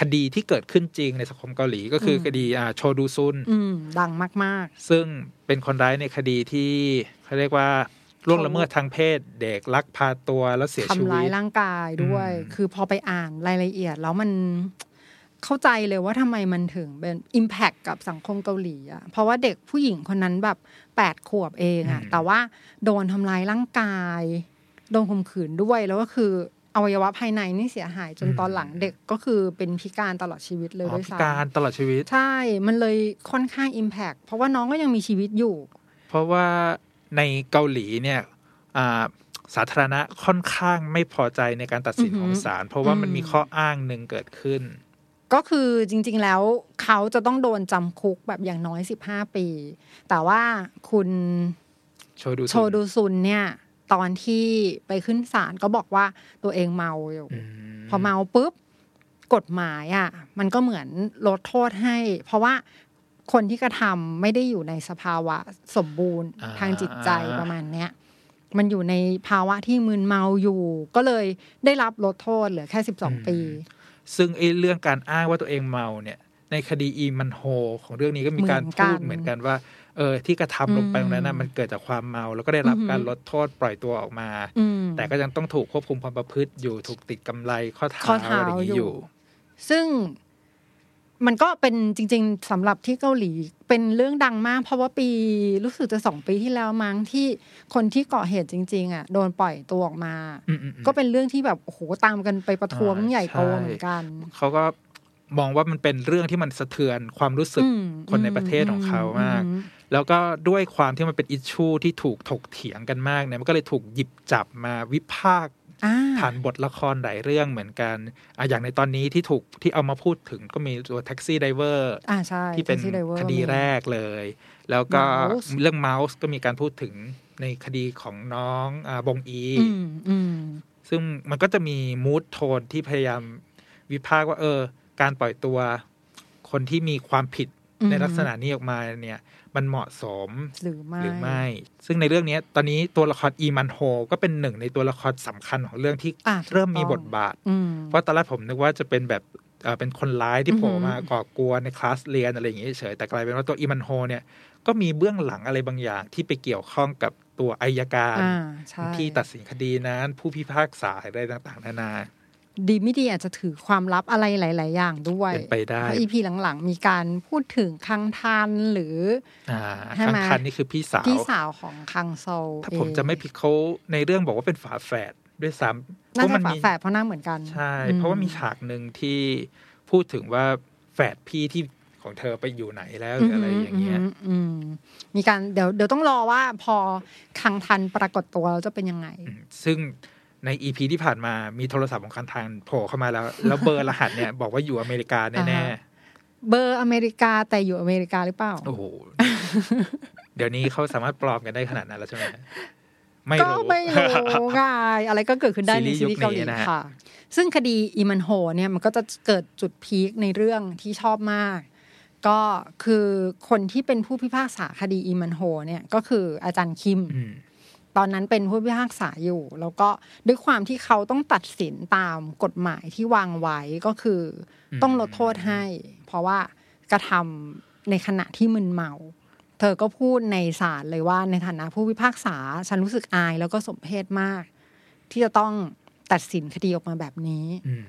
คดีที่เกิดขึ้นจริงในสังคมเกาหลีก็คืออมคดีอ่าโชดูซุนอืมดังมากซึ่งเป็นคนร้ายในคดีที่เขาเรียกว่า ล่วงละเมิดทางเพศเด็กลักพาตัวแล้วเสียๆชีทำร้าวิยตร่างกายด้วยอืมคือพอไปอ่านรายละเอียดแล้วมันเข้าใจเลยว่าทำไมมันถึงเป็นอิมแพคกับสังคมเกาหลีอะเพราะว่าเด็กผู้หญิงคนนั้นแบบแปดขวบเองอะแต่ว่าโดนทำร้ายร่างกาย โดนข่มขืนด้วยแล้วก็คืออวัยวะภายในนี่เสียหายจนตอนหลังเด็กก็คือเป็นพิการตลอดชีวิตเลยอ๋อด้วยพิซ้ำการตลอดชีวิต ใช่ มันเลยค่อนข้างอิมแพ t เพราะว่าน้องก็ยังมีชีวิตอยู่ เพราะว่า ในเกาหลีเนี่ยอ่าสาธารณะค่อนข้างไม่พอใจในการตัดสินอือหืขอองศาลเพราะว่ามันอืมมีข้ออ้างหนึ่งเกิดขึ้น ก็คือจริง ๆ แล้วเขาจะต้องโดนจำคุกแบบอย่างน้อย15ปี แต่ว่าคุณโชว์ดูโชดูซุนเนี่ย ตอนที่ไปขึ้นศาลก็บอกว่าตัวเองเมาอยู่อืมพอเมาปุ๊บกฎหมายอะมันก็เหมือนลดโทษให้ เพราะว่า คนที่กระทำไม่ได้อยู่ในสภาวะสมบูรณ์อ่าทางจิตใจประมาณเนี้ยมันอยู่ในภาวะที่มึนเมาอยู่ ก็เลยได้รับลดโทษเหลือแค่สิบสองปี ซึ่งไอ้เรื่องการอ้างว่าตัวเองเมาเนี่ย ในคดีอีมันโฮของเรื่องนี้ก็มีการเหมือนกันพูดเหมือนกันว่า เออที่กระทำลงไปอืมตรงนั้นนะมันเกิดจากความเมาแล้วก็ได้รับอือหือการลดโทษปล่อยตัวออกมาอืมแต่ก็ยังต้องถูกควบคุมความประพฤติอยู่ถูกติดกำไรข้อเท้าข้อเท้าอะไรอย่างนี้อยู่อยู่ซึ่ง มันก็เป็นจริง ๆสำหรับที่เกาหลีเป็นเรื่องดังมาก เพราะว่าปีรู้สึกจะสองปีที่แล้วมั้งที่คนที่เกาะเหตุจริง ๆ อะ โดนปล่อยตัวออกมาอืมอืมอืมก็เป็นเรื่องที่แบบโอ้โหตามกันไปประท้วงอ่าใหญ่โตใช่เหมือนกันเขาก็มองว่ามันเป็นเรื่องที่มันสะเทือนความรู้สึกอืมคนในประเทศของเขามากอืแล้วก็ด้วยความที่มันเป็น issue ที่ถูกถกเถียงกันมากเนี่ยมันก็เลยถูกหยิบจับมาวิพากษ์อ่า ผ่านบทละครหลายเรื่องเหมือนกันอะอย่างในตอนนี้ที่ถูกที่เอามาพูดถึงก็มีตัว Taxi Driver อ่าใช่ที่เป็น Taxi Driver คดีมีแรกเลย แล้วก็ Mouse เรื่องเมาส์ก็มีการพูดถึงในคดีของน้องอาบงอีอืมอืมซึ่งมันก็จะมีมูดโทนที่พยายามวิพากษ์ว่า เออ การปล่อยตัวคนที่มีความผิดอืม ในลักษณะนี้ออกมาเนี่ย มันเหมาะสมหรือไม่หรือไม่ ซึ่งในเรื่องนี้ตอนนี้ตัวละครอีมันโฮก็เป็นหนึ่งในตัวละครสำคัญของเรื่องที่อะเริ่มมีถูกบต้องทบาทอืมเพราะตอนแรกผมนึกว่าจะเป็นแบบเอ่อเป็นคนร้ายที่โผล่อือหือมาก่อกวนในคลาสเรียนอะไรอย่างเงี้ยเฉยแต่กลายเป็นว่าตัวอีมันโฮเนี่ยก็มีเบื้องหลังอะไรบางอย่างที่ไปเกี่ยวข้องกับตัวอายการอ่าใช่ที่ตัดสินคดีนั้น ผู้พิพากษาอะไรต่างๆนานา ดีไม่ดีอาจจะถือความลับอะไรหลาย ๆ อย่างด้วยเป็นไปได้เพราะอีพีหลัง ๆ มีการพูดถึงคังทันหรืออ่าใช่คัไหงมคันนี่คือพี่สาวพี่สาวของคังโซลถ้าเองผมจะไม่ผิดเขาในเรื่องบอกว่าเป็นฝาแฝดด้วยซ้ำเพน่าราะจะมันฝามีแฝดเพราะหน้าเหมือนกันใช่อืเพราะว่ามีฉากหนึ่งที่พูดถึงว่าแฝดพี่ที่ของเธอไปอยู่ไหนแล้วหรืออะไรอย่างเงี้ยมอืมมีการเดี๋ยวเดี๋ยวต้องรอว่าพอคังทันปรากฏตัวแล้วจะเป็นยังไงอืมซึ่ง ในอีพีที่ผ่านมามีโทรศัพท์ของคันทางโผล่เข้ามาแล้ว แล้วเบอร์รหัสเนี่ย บอกว่าอยู่อเมริกาแน่อ่าฮะเบอร์อเมริกาแต่อยู่อเมริกาหรือเปล่าๆโอ้โห เดี๋ยวนี้เขาสามารถปลอมกันได้ขนาดนั้นแล้วใช่ไหมไม่ก็รู้ไม่รู้ไงอะไรก็เกิดขึ้นได้ในซีรีส์ซีรีส์เกาหลียุคนี้นะฮะค่ะ ซึ่งคดีอีมันโฮเนี่ยมันก็จะเกิดจุดพีคในเรื่องที่ชอบมาก ก็คือคนที่เป็นผู้พิพากษาคดีอีมันโฮเนี่ยก็คืออาจารย์คิมอืม ตอนนั้นเป็นผู้พิพากษาอยู่ แล้วก็ด้วยความที่เขาต้องตัดสินตามกฎหมายที่วางไว้ก็คืออมต้องลดโทษให้ เพราะว่ากระทำในขณะที่มึนเมา เธอก็พูดในศาลเลยว่าในฐานะผู้พิพากษาฉันรู้สึกอายแล้วก็สมเพชมาก ที่จะต้องตัดสินคดีออกมาแบบนี้อืม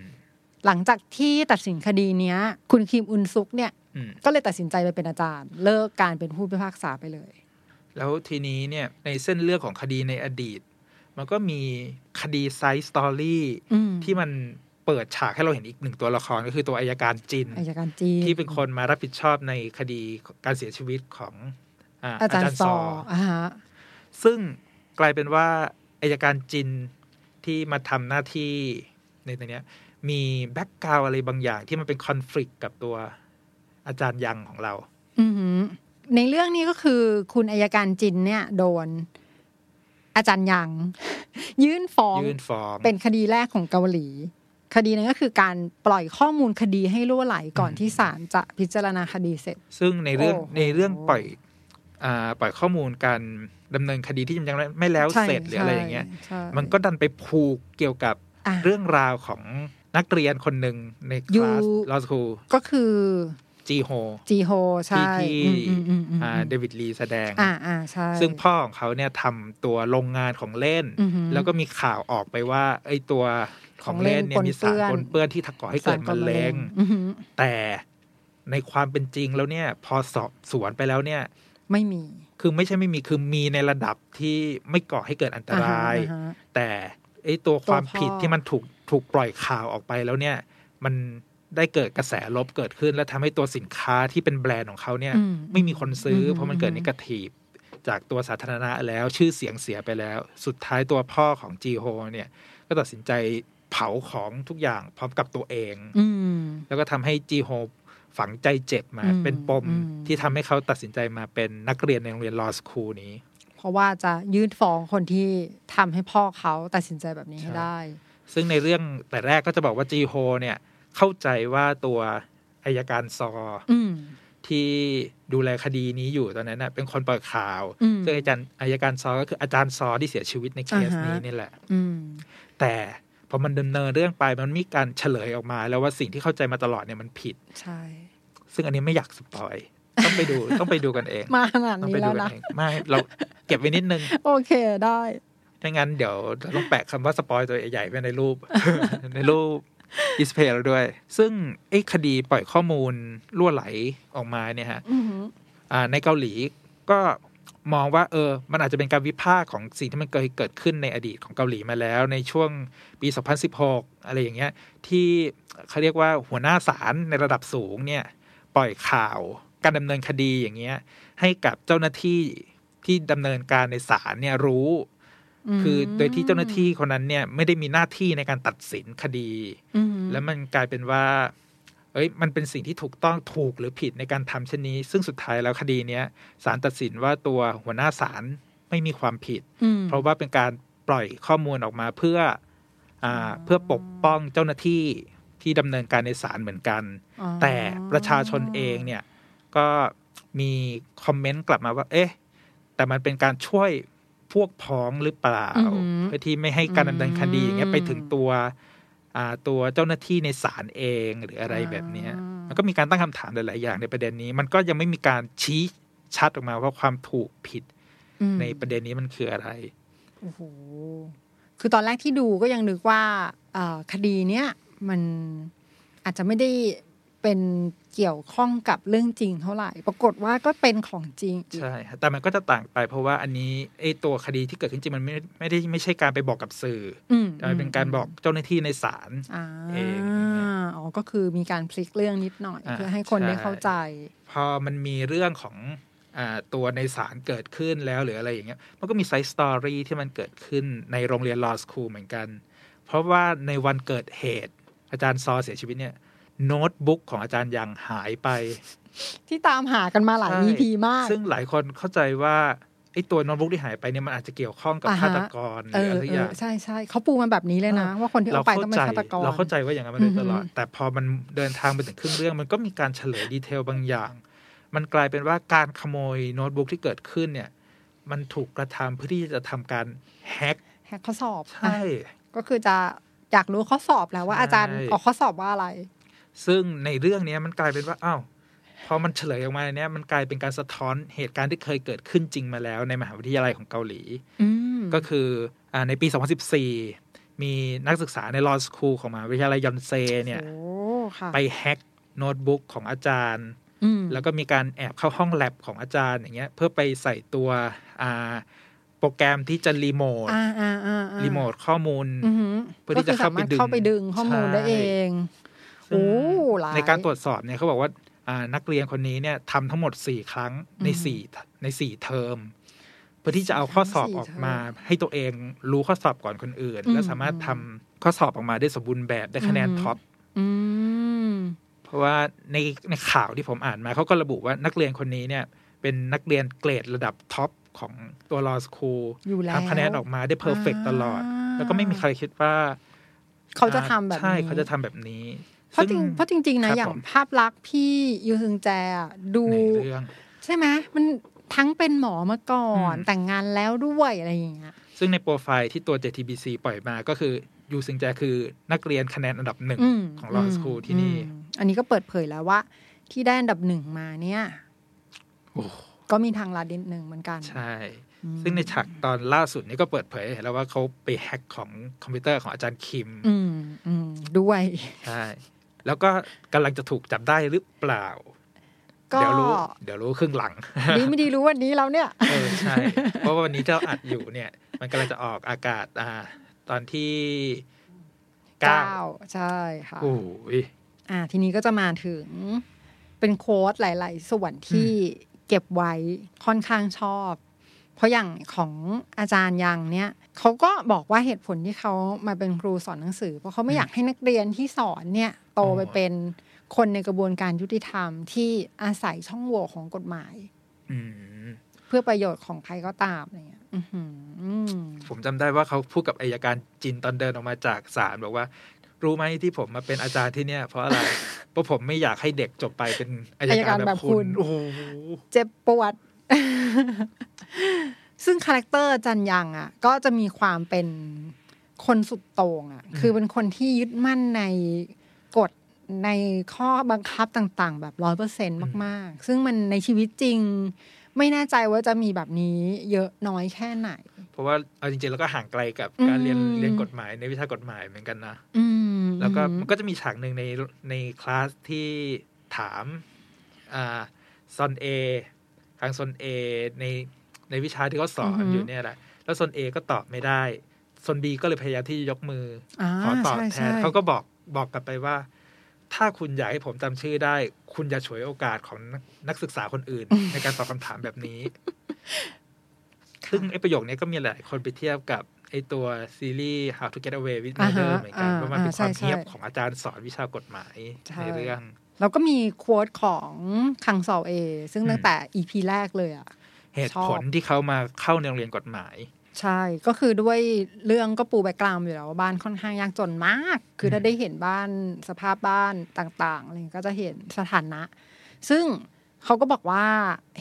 หลังจากที่ตัดสินคดีเนี้ย คุณคิมอุนซุกเนี่ยอืมก็เลยตัดสินใจไปเป็นอาจารย์ เลิกการเป็นผู้พิพากษาไปเลย แล้วทีนี้เนี่ยในเส้นเรื่องของคดีในอดีต มันก็มีคดี side story อืมที่มันเปิดฉากให้เราเห็นอีกหนึ่งตัวละครก็คือตัวอายการจินอายการจินที่เป็นคนมารับผิดชอบในคดีการเสียชีวิตของอาอาจารย์ซออ่าฮะซึ่งกลายเป็นว่าอายการจินที่มาทำหน้าที่ในตัวเนี้ย มีแบ็กกราวอะไรบางอย่างที่มันเป็นคอน FLICT กับตัวอาจารย์ยังของเรา อือหือ ในเรื่องนี้ก็คือคุณอายการจินเนี่ย โดน อาจารย์ยังยื่นฟ้องยื่นฟ้องเป็นคดีแรกของเกาหลี คดีนั้นก็คือการปล่อยข้อมูลคดีให้ล่วไหลก่อนอืมที่ศาลจะพิจารณาคดีเสร็จ ซึ่งในเรื่องโอ้โหในเรื่องปล่อยอ่าปล่อยข้อมูลการดำเนินคดีที่ยังไม่แล้วใช่เสร็จหรืออะไรอย่างเงี้ยใช่มันก็ดันไปผูกเกี่ยวกับอะเรื่องราวของนักเรียนคนหนึ่งในคอยู่ลาสลอสคูลก็คือ จีโฮจีโฮใช่ที่อืมอืมอืมอ่าอืมเดวิดลีแสดงอ่าอ่าใช่ซึ่งพ่อของเขาเนี่ยทำตัวโรงงานของเล่นอือหือแล้วก็มีข่าวออกไปว่า ไอ้ตัวของเล่นเนี่ยของเล่นมีสารปปนนเปื้เปื้ออนนที่ก่อให้เกิดมะเร็งอือหือแต่ในความเป็นจริงแล้วเนี่ย พอสอบสวนไปแล้วเนี่ย ไม่มี คือไม่ใช่ไม่มีคือมีในระดับที่ไม่ก่อให้เกิดอันตรายอ่าฮะอ่าฮะแต่ไอ้ตัวความตัวพ่อผิดที่มันถูกถูกปล่อยข่าวออกไปแล้วเนี่ย มัน ได้เกิดกระแสลบเกิดขึ้น แล้วทำให้ตัวสินค้าที่เป็นแบรนด์ของเขาเนี่ยอืไม่มีคนซื้ออมเพราะมันเกิดนิเกทีฟจากตัวสาธารณะแล้วชื่อเสียงเสียไปแล้ว สุดท้ายตัวพ่อของจีโฮเนี่ย ก็ตัดสินใจเผาของทุกอย่างพร้อมกับตัวเองอืมแล้วก็ทำให้จีโฮฝังใจเจ็บมาอืมเป็นปมอืมที่ทำให้เขาตัดสินใจมาเป็นนักเรียนในโรงเรียนลอสคูลนี้ เพราะว่าจะยื่นฟ้องคนที่ทำให้พ่อเขาตัดสินใจแบบนี้ให้ใช่ได้ ซึ่งในเรื่องแต่แรกก็จะบอกว่าจีโฮเนี่ย เข้าใจว่าตัวอายการซออืมที่ดูแลคดีนี้อยู่ตอนนั้นนะเป็นคนปล่อยข่าวอืมซึ่งอาจารย์อายการซอก็คืออาจารย์ซอที่เสียชีวิตในเคสอ่าฮะนี้นี่แหละอืมแต่พอมันดำเนินเรื่องไปมันมีการเฉลยออกมา แล้วว่าสิ่งที่เข้าใจมาตลอดเนี่ยมันผิดใช่ซึ่งอันนี้ไม่อยาก spoil ต้องไปดูต้องไปดูกันเอง มาขนาดต้องนี้ไปแล้ดูวกันะเองไม่เราเก็บไว้นิดนึง โอเคได้ไม่งั้นเดี๋ยวเราต้องแปะคำว่า spoil ตัวใหญ่ๆไว้ในรูป ในรูป display เราด้วย ซึ่งไอ้คดีปล่อยข้อมูลรั่วไหลออกมาเนี่ยฮะอือหืออ่าในเกาหลีก็มองว่าเออ มันอาจจะเป็นการวิพากษ์ของสิ่งที่มันเคยเกิดขึ้นในอดีตของเกาหลีมาแล้ว ในช่วงปี 2016 อะไรอย่างเงี้ย ที่เขาเรียกว่าหัวหน้าศาลในระดับสูงเนี่ย ปล่อยข่าวการดำเนินคดีอย่างเงี้ย ให้กับเจ้าหน้าที่ที่ดำเนินการในศาลเนี่ยรู้ คือโดยที่เจ้าหน้าที่คนนั้นเนี่ยไม่ได้มีหน้าที่ในการตัดสินคดีอือหือแล้วมันกลายเป็นว่า เอ้ย มันเป็นสิ่งที่ถูกต้องถูกหรือผิดในการทำเช่นนี้ ซึ่งสุดท้ายแล้วคดีเนี้ยศาลตัดสินว่าตัวหัวหน้าศาลไม่มีความผิดอืมเพราะว่าเป็นการปล่อยข้อมูลออกมาเพื่ออ่าเพื่อปกป้องเจ้าหน้าที่ที่ดำเนินการในศาลเหมือนกันอ๋อแต่ประชาชนเองเนี่ยก็มีคอมเมนต์กลับมาว่า เอ๊ะ แต่มันเป็นการช่วย พวกพ้องหรือเปล่าอือหือเพื่อที่ไม่ให้การดำเนินคดีอย่างเงี้ยไปถึงตัวอ่าตัวเจ้าหน้าที่ในศาลเองหรืออะไรแบบเนี้ยมันก็มีการตั้งคำถามหลาย ๆ อย่างในประเด็นนี้ มันก็ยังไม่มีการชี้ชัดออกมาว่าความถูกผิดอืมในประเด็นนี้มันคืออะไรโอ้โหคือตอนแรกที่ดูก็ยังนึกว่าเอ่อคดีเนี้ยมันอาจจะไม่ได้ เป็นเกี่ยวข้องกับเรื่องจริงเท่าไหร่ ปรากฏว่าก็เป็นของจริงอีกใช่ฮะแต่มันก็จะต่างไป เพราะว่าอันนี้ไอ้ตัวคดีที่เกิดขึ้นจริงมันไม่ไม่ได้ไม่ใช่การไปบอกกับสื่ออืมแต่มันเป็นการบอกเจ้าหน้าที่ในศาลอ่าเองอ๋อก็คือมีการพลิกเรื่องนิดหน่อยอ่าเพื่อให้คนใช่ได้เข้าใจ พอมันมีเรื่องของอ่าตัวในศาลเกิดขึ้นแล้วหรืออะไรอย่างเงี้ยมันก็มี side story ที่มันเกิดขึ้นในโรงเรียน law school เหมือนกัน เพราะว่าในวันเกิดเหตุอาจารย์ซอเสียชีวิตเนี่ย โน้ตบุ๊กของอาจารย์ยังหายไป ที่ตามหากันมาหลายใช่ EP มาก ซึ่งหลายคนเข้าใจว่าไอ้ตัวโน้ตบุ๊กที่หายไปเนี่ยมันอาจจะเกี่ยวข้องกับอ่าฮะฆาตกรหเอรือออะไรสักเออย่าองใช่ใช่เขาปูมันแบบนี้เลยนะ ว่าคนที่เอาไปต้องเป็นฆาตกรเราเข้าใจว่าอย่างนั้นมาโดยตลอดอือฮึแต่พอมันเดินทางไปถึงครึ่งเรื่อง มันก็มีการเฉลยดีเทลบางอย่าง มันกลายเป็นว่าการขโมยโน้ตบุ๊กที่เกิดขึ้นเนี่ย มันถูกกระทำเพื่อที่จะทำการแฮ็กแฮกข้อสอบใช่อะก็คือจะอยากรู้ข้อสอบแล้วว่าใช่อาจารย์ออกข้อสอบว่าอะไร ซึ่งในเรื่องเนี้ยมันกลายเป็นว่าอ้าวพอมันเฉลยออกมาเนี้ยมันกลายเป็นการสะท้อนเหตุการณ์ที่เคยเกิดขึ้นจริงมาแล้ว ในมหาวิทยาลัยของเกาหลีอืมก็คืออ่าในปี 2014 มีนักศึกษาใน law school ของมหาวิทยาลัยยอนเซเนี่ยโอ้ค่ะไปแฮ็กโน้ตบุ๊กของอาจารย์อืมแล้วก็มีการแอบเข้าห้องแลบของอาจารย์อย่างเงี้ยเพื่อไปใส่ตัวอ่าโปรแกรมที่จะรีโมทอ่าอ่าอ่าอ่ารีโมข้อมูลอือหือเพื่อที่จะก็คืสามารถเข้าเข้าไปไปดึดึงงข้อมูลได้ใช่เองซึ่งโอ้หลาย ในการตรวจสอบเนี่ยเขาบอกว่าอ่านักเรียนคนนี้เนี่ยทำทั้งหมดสี่ครั้งในอืมสี่ในสี่เทอม เพื่อที่จะเอาข้อสอบสี่ออกเทอมมา ให้ตัวเองรู้ข้อสอบก่อนคนอื่นอืมและสามารถทำข้อสอบออกมาได้สมบูรณ์แบบได้คะแนนอืม topอืมเพราะว่าในในข่าวที่ผมอ่านมาเขาก็ระบุว่านักเรียนคนนี้เนี่ยเป็นนักเรียนเกรดระดับ top ของตัว law school อยู่แล้วทำคะแนนออกมาได้ perfect ตลอดอ่าแล้วก็ไม่มีใครคิดว่า เขาจะทำแบบนี้ใช่เขาจะทำแบบนี้ เพราะจริซึ่งเพราะจริงๆนะครับอย่างผมภาพลักษณ์พี่ยูซึงแจอะดูในเรื่องใช่ไหมมันทั้งเป็นหมอมาก่อนอืมแต่งงานแล้วด้วยอะไรอย่างเงี้ยซึ่งในโปรไฟล์ที่ตัว JTBC ปล่อยมาก็คือยูซึงแจคือนักเรียนคะแนนอันดับหนึ่งอืมของ law school ที่นี่อืมอันนี้ก็เปิดเผยแล้วว่า ที่ได้อันดับหนึ่งมาเนี่ยโอ้ก็มีทางลัดนิดหนึ่งเหมือนกัน ใช่อืมซึ่งในฉากตอนล่าสุดนี้ก็เปิดเผยให้เห็นแล้วว่าเขาไปแฮ็กของคอมพิวเตอร์ของอาจารย์คิม อืมอืมด้วย ใช่ แล้วก็กำลังจะถูกจับได้หรือเปล่าก็เดี๋ยวรู้ เดี๋ยวรู้ครึ่งหลังดีไม่ดีรู้วันนี้แล้วเนี่ยเออใช่ เพราะว่าวันนี้เจ้าอัดอยู่เนี่ย มันกำลังจะออกอากาศอ่า ตอนที่เก้าเก้าใช่ค่ะโอ้ยอ่า ทีนี้ก็จะมาถึงเป็นโค้ดหลาย ๆ ส่วนที่เก็บไว้ค่อนข้างชอบ เพราะอย่างของอาจารย์ยังเนี่ยเขาก็บอกว่าเหตุผลที่เขามาเป็นครูสอนหนังสือ เพราะเขาไม่อยากให้นักเรียนที่สอนเนี่ยโตไปเป็นคนในกระบวนการยุติธรรมที่อาศัยช่องโหว่ของกฎหมายอืมเพื่อประโยชน์ของใครก็ตามอะไรเงี้ยอื้อหือผมจำได้ว่าเขาพูดกับอายการจินตอนเดินออกมาจากศาลบอกว่ารู้ไหมที่ผมมาเป็นอาจารย์ที่เนี่ย เพราะอะไร เพราะผมไม่อยากให้เด็กจบไปเป็นอายการแบบคุณ โอ้โหเจ็บปวด ซึ่ง character จันยังอะ ก็จะมีความเป็นคนสุดโต่งอะ คือเป็นคนที่ยึดมั่นในกฎในข้อบังคับต่างๆ แบบร้อยเปอร์เซ็นต์มาก ๆ ซึ่งมันในชีวิตจริง ไม่แน่ใจว่าจะมีแบบนี้เยอะน้อยแค่ไหน เพราะว่าเอาจริงๆแล้วก็ห่างไกลกับการเรียนอืมเรียนกฎหมายในวิชากฎหมายเหมือนกันนะอืมแล้วก็อืมมันก็จะมีฉากหนึ่งในในคลาสที่ถามอ่าซอนเอทางซอนเอในในวิชาที่เขาสอนอยู่เนี่ยแหละ แล้วซอนเอก็ตอบไม่ได้ซอนบีก็เลยพยายามที่จะยกมืออ่าขอตอบใช่แทใช่นเขาก็บอกบอกกลับไปว่า ถ้าคุณอยากให้ผมจำชื่อได้ คุณอย่าฉวยโอกาสของนักนักศึกษาคนอื่น ในการตอบคำถามแบบนี้ ซึ่งไอ้ประโยคนี้ก็มีหลายคนไปเทียบกับไอ้ตัวซีรีส์ How to Get Away with อ่า Murder ฮะเหมือนกันอ่าเพราะมันเป็นความใช่ใช่เทียบของอาจารย์สอนวิชากฎหมายใช่ในเรื่อง แล้วก็มี quote ของคังซอลเอ ซึ่งอืมตั้งแต่ EP แรกเลยอะเหตุชอบผลที่เขามาเข้าในโรงเรียนกฎหมาย ใช่ ก็คือด้วยเรื่องก็ปู background อยู่แล้วว่าบ้านค่อนข้างยากจนมาก คือถ้าได้เห็นบ้านสภาพบ้านต่างๆอะไรก็จะเห็นสถานะ ซึ่งเขาก็บอกว่า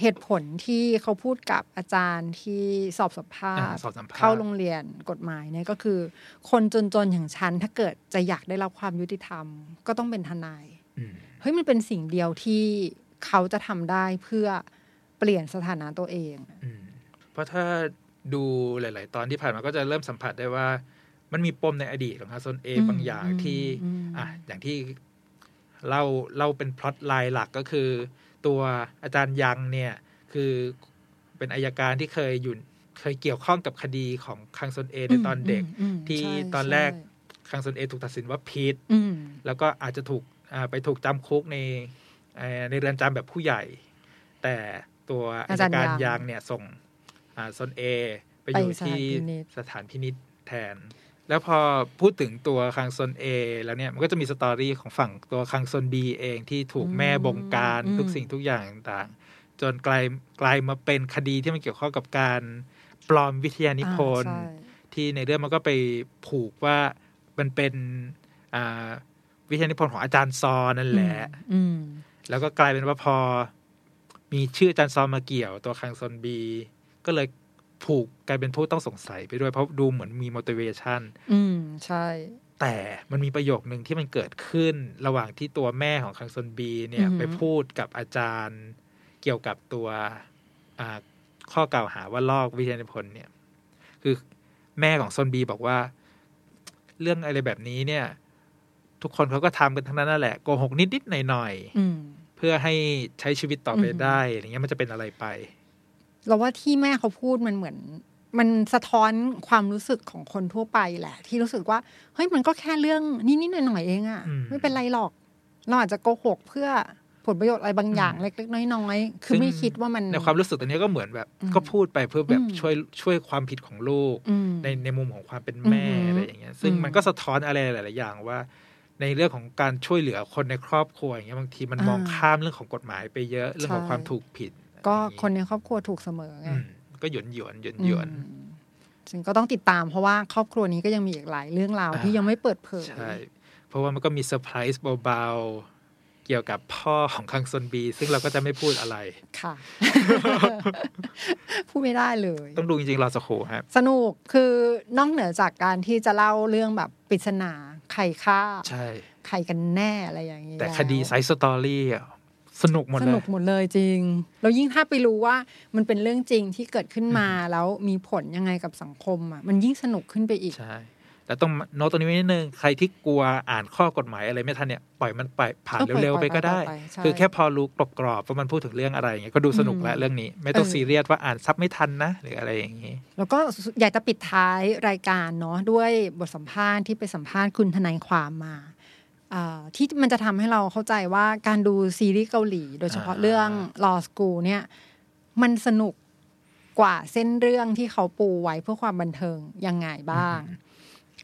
เหตุผลที่เขาพูดกับอาจารย์ที่สอบสัมภาษอ่าณ์สอบสัมภาษณ์เข้าโรงเรียนกฎหมายเนี่ยก็คือ คนจนๆอย่างฉันถ้าเกิดจะอยากได้รับความยุติธรรม ก็ต้องเป็นทนายอืม เฮ้ยมันเป็นสิ่งเดียวที่เขาจะทำได้เพื่อเปลี่ยนสถานะตัวเองอืมเพราะถ้าดูหลาย ๆ ตอนที่ผ่านมาก็จะเริ่มสัมผัสได้ว่า มันมีปมในอดีตของฮาซอนเออืมบางอย่างที่อืมอะอย่างที่เล่าเล่าเป็นพล็อตไลน์หลักก็คือ ตัวอาจารย์ยังเนี่ยคือเป็นอายการที่เคยอยู่เคยเกี่ยวข้องกับคดีของคังซอนเอในตอนเด็กอืมที่ใช่ตอนแรกใช่คังซอนเอถูกตัดสินว่าผิดอืมแล้วก็อาจจะถูกอ่า ไปถูกจำคุกในเอ่อในเรือนจำแบบผู้ใหญ่ แต่ตัวอาอาจาจารรย์ย์ยังยางเนี่ยส่งอ่าซอนเอ ไปอยู่ไปสถานที่พินิจสถานพินิษแทน แล้วพอพูดถึงตัวคังซนเอแล้วเนี่ย มันก็จะมีสตอรี่ของฝั่งตัวคังซนบีเองที่ถูกแม่บงการทุกสิ่งทุกอย่างต่างๆจนกลายกลายมาเป็นคดีที่มันเกี่ยวข้องกับการปลอมวิทยานิพนธ์อ่าใช่ที่ในเรื่องมันก็ไปผูกว่ามันเป็นอ่า วิทยานิพนธ์ของอาจารย์ซอนั่นแหละอืมแล้วก็กลายเป็นว่าพอ มีชื่ออาจารย์ซอมาเกี่ยวตัวคังซนบี ก็เลยผูกกลายเป็นผู้ต้องสงสัยไปด้วยเพราะดูเหมือนมี motivation อืมใช่ แต่มันมีประโยคหนึ่งที่มันเกิดขึ้นระหว่างที่ตัวแม่ของคังซนบี เนี่ยอือหือไปพูดกับอาจารย์ เกี่ยวกับตัวอ่าข้อกล่าวหาว่าลอกวิทยานิพนธ์เนี่ย คือแม่ของซนบีบอกว่า เรื่องอะไรแบบนี้เนี่ย ทุกคนเขาก็ทำกันทั้งนั้นนั่นแหละโกหกนิดๆหน่อยๆอืมเพื่อให้ใช้ชีวิตต่อไปอือหือได้อะไรเงี้ยมันจะเป็นอะไรไป เราว่าที่แม่เขาพูดมันเหมือน มันสะท้อนความรู้สึกของคนทั่วไปแหละ ที่รู้สึกว่าเฮ้ยมันก็แค่เรื่องนิดๆหน่อยๆเองอะอืมไม่เป็นไรหรอก เราอาจจะโกหกเพื่อผลประโยชน์อะไรบางอย่างอืมเล็ก ๆ น้อยๆ คือไม่คิดว่ามันในความรู้สึกตรงนี้ก็เหมือนแบบอืมก็พูดไปเพื่อแบบอืมช่วยช่วยความผิดของลูกอืมในในมุมของความเป็นแม่อือหือออะไรอย่างเงี้ย ซึ่งอืมมันก็สะท้อนอะไรหลาย ๆ อย่างว่า ในเรื่องของการช่วยเหลือคนในครอบครัวอย่างเงี้ยบางทีมันมองอ่าข้ามเรื่องของกฎหมายไปเยอะเรื่องของใช่ความถูกผิด ก็อะไรอย่างงี้คนในครอบครัวถูกเสมอไงอืมก็หยวนหยวนหยวนหยวนอืมซึ่งก็ต้องติดตามเพราะว่าครอบครัวนี้ก็ยังมีอีกหลายเรื่องราวอ่าที่ยังไม่เปิดเผยใช่เพราะว่ามันก็มีเซอร์ไพรส์เบาๆเกี่ยวกับพ่อของคังซนบี ซึ่งเราก็จะไม่พูดอะไร ค่ะ พูดไม่ได้เลย ต้องดูจริงๆรอสักครู่ครับ สนุกคือนอกเหนือจากการที่จะเล่าเรื่องแบบปริศนา ใครฆ่า ใช่ ใครกันแน่อะไรอย่างนี้แต่ล้วคดี side story อะสนุกหมดเลย สนุกหมดเลยจริง แล้วยิ่งถ้าไปรู้ว่ามันเป็นเรื่องจริงที่เกิดขึ้นมาแล้วมีผลยังไงกับสังคมอะมันยิ่งสนุกขึ้นไปอีกใช่ แต่ต้องโน้ตตรงนี้ไว้นิดนึงใครที่กลัวอ่านข้อกฎหมายอะไรไม่ทันเนี่ยปล่อยมันไปผ่านเออปล่อยเร็วๆไปก็ได้ปล่อยไปใช่คือแค่พอรู้กรอบๆว่ามันพูดถึงเรื่องอะไรอย่างเงี้ยก็ดูสนุกแล้วอืมเรื่องนี้ ไม่ต้องเออซีเรียสว่าอ่านซับไม่ทันนะ หรืออะไรอย่างงี้ แล้วก็อยากจะปิดท้ายรายการเนาะด้วยบทสัมภาษณ์ที่ไปสัมภาษณ์คุณทนายความมาอ่าที่มันจะทำให้เราเข้าใจว่าการดูซีรีส์เกาหลี โดยเฉพาะอ่าเรื่อง Law School เนี่ยมันสนุกกว่าเส้นเรื่องที่เขาปูไว้เพื่อความบันเทิงยังไงบ้าง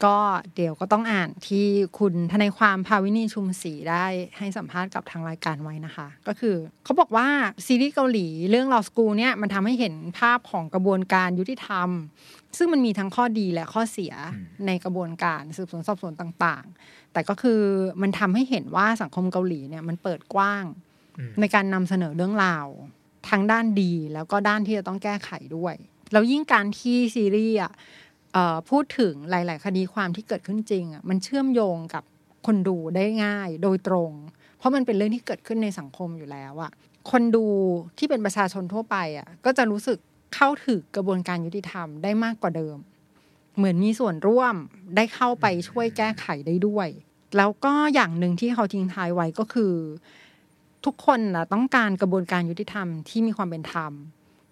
ก็เดี๋ยวก็ต้องอ่านที่คุณทนายความภาวินีชุมศรีได้ให้สัมภาษณ์กับทางรายการไว้นะคะ ก็คือเขาบอกว่าซีรีส์เกาหลีเรื่อง Law School เนี่ยมันทำให้เห็นภาพของกระบวนการยุติธรรม ซึ่งมันมีทั้งข้อดีและข้อเสียในกระบวนการสืบสวนสอบสวนต่างๆ แต่ก็คือมันทำให้เห็นว่าสังคมเกาหลีเนี่ยมันเปิดกว้างอืมในการนำเสนอเรื่องราวทั้งด้านดีแล้วก็ด้านที่จะต้องแก้ไขด้วยแล้วยิ่งการที่ซีรีส์อะเอ่อ พูดถึงหลาย ๆ คดีความที่เกิดขึ้นจริงอะมันเชื่อมโยงกับคนดูได้ง่ายโดยตรง เพราะมันเป็นเรื่องที่เกิดขึ้นในสังคมอยู่แล้วอะคนดูที่เป็นประชาชนทั่วไปอะก็จะรู้สึกเข้าถึงกระบวนการยุติธรรมได้มากกว่าเดิม เหมือนมีส่วนร่วมได้เข้าไปช่วยแก้ไขได้ด้วย แล้วก็อย่างหนึ่งที่เขาทิ้งท้ายไว้ก็คือ ทุกคนนะต้องการกระบวนการยุติธรรมที่มีความเป็นธรรม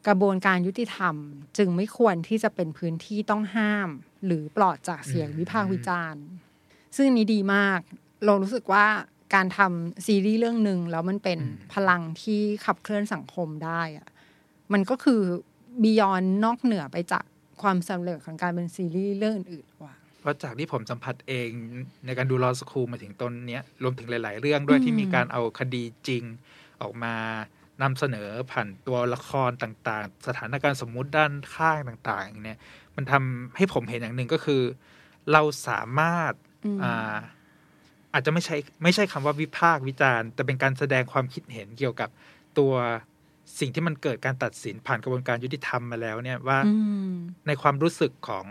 กระบวนการยุติธรรม จึงไม่ควรที่จะเป็นพื้นที่ต้องห้าม หรือปลอดจากเสียงวิพากษ์วิจารณ์ ซึ่งอันนี้ดีมาก เรารู้สึกว่าการทำซีรีส์เรื่องหนึ่งแล้วมันเป็นพลังที่ขับเคลื่อนสังคมได้อะมันก็คือบียอนนอกเหนือไปจากความสำเร็จของการเป็นซีรีส์เรื่องอื่นๆว่ะเพราะจากที่ผมสัมผัสเองในการดูรอสคูลมาถึงตนเนี้ยรวมถึงหลาย ๆ เรื่องด้วยอืมที่มีการเอาคดีจริงออกมา นำเสนอผ่านตัวละครต่างๆ สถานการณ์สมมุติด้านข้างต่างๆ เนี่ย มันทำให้ผมเห็นอย่างหนึ่งก็คือ เราสามารถอืมอ่าอาจจะไม่ใช่ไม่ใช่คำว่าวิพากษ์วิจารณ์ แต่เป็นการแสดงความคิดเห็นเกี่ยวกับตัวสิ่งที่มันเกิดการตัดสินผ่านกระบวนการยุติธรรมมาแล้วเนี่ยว่าอืมในความรู้สึกของ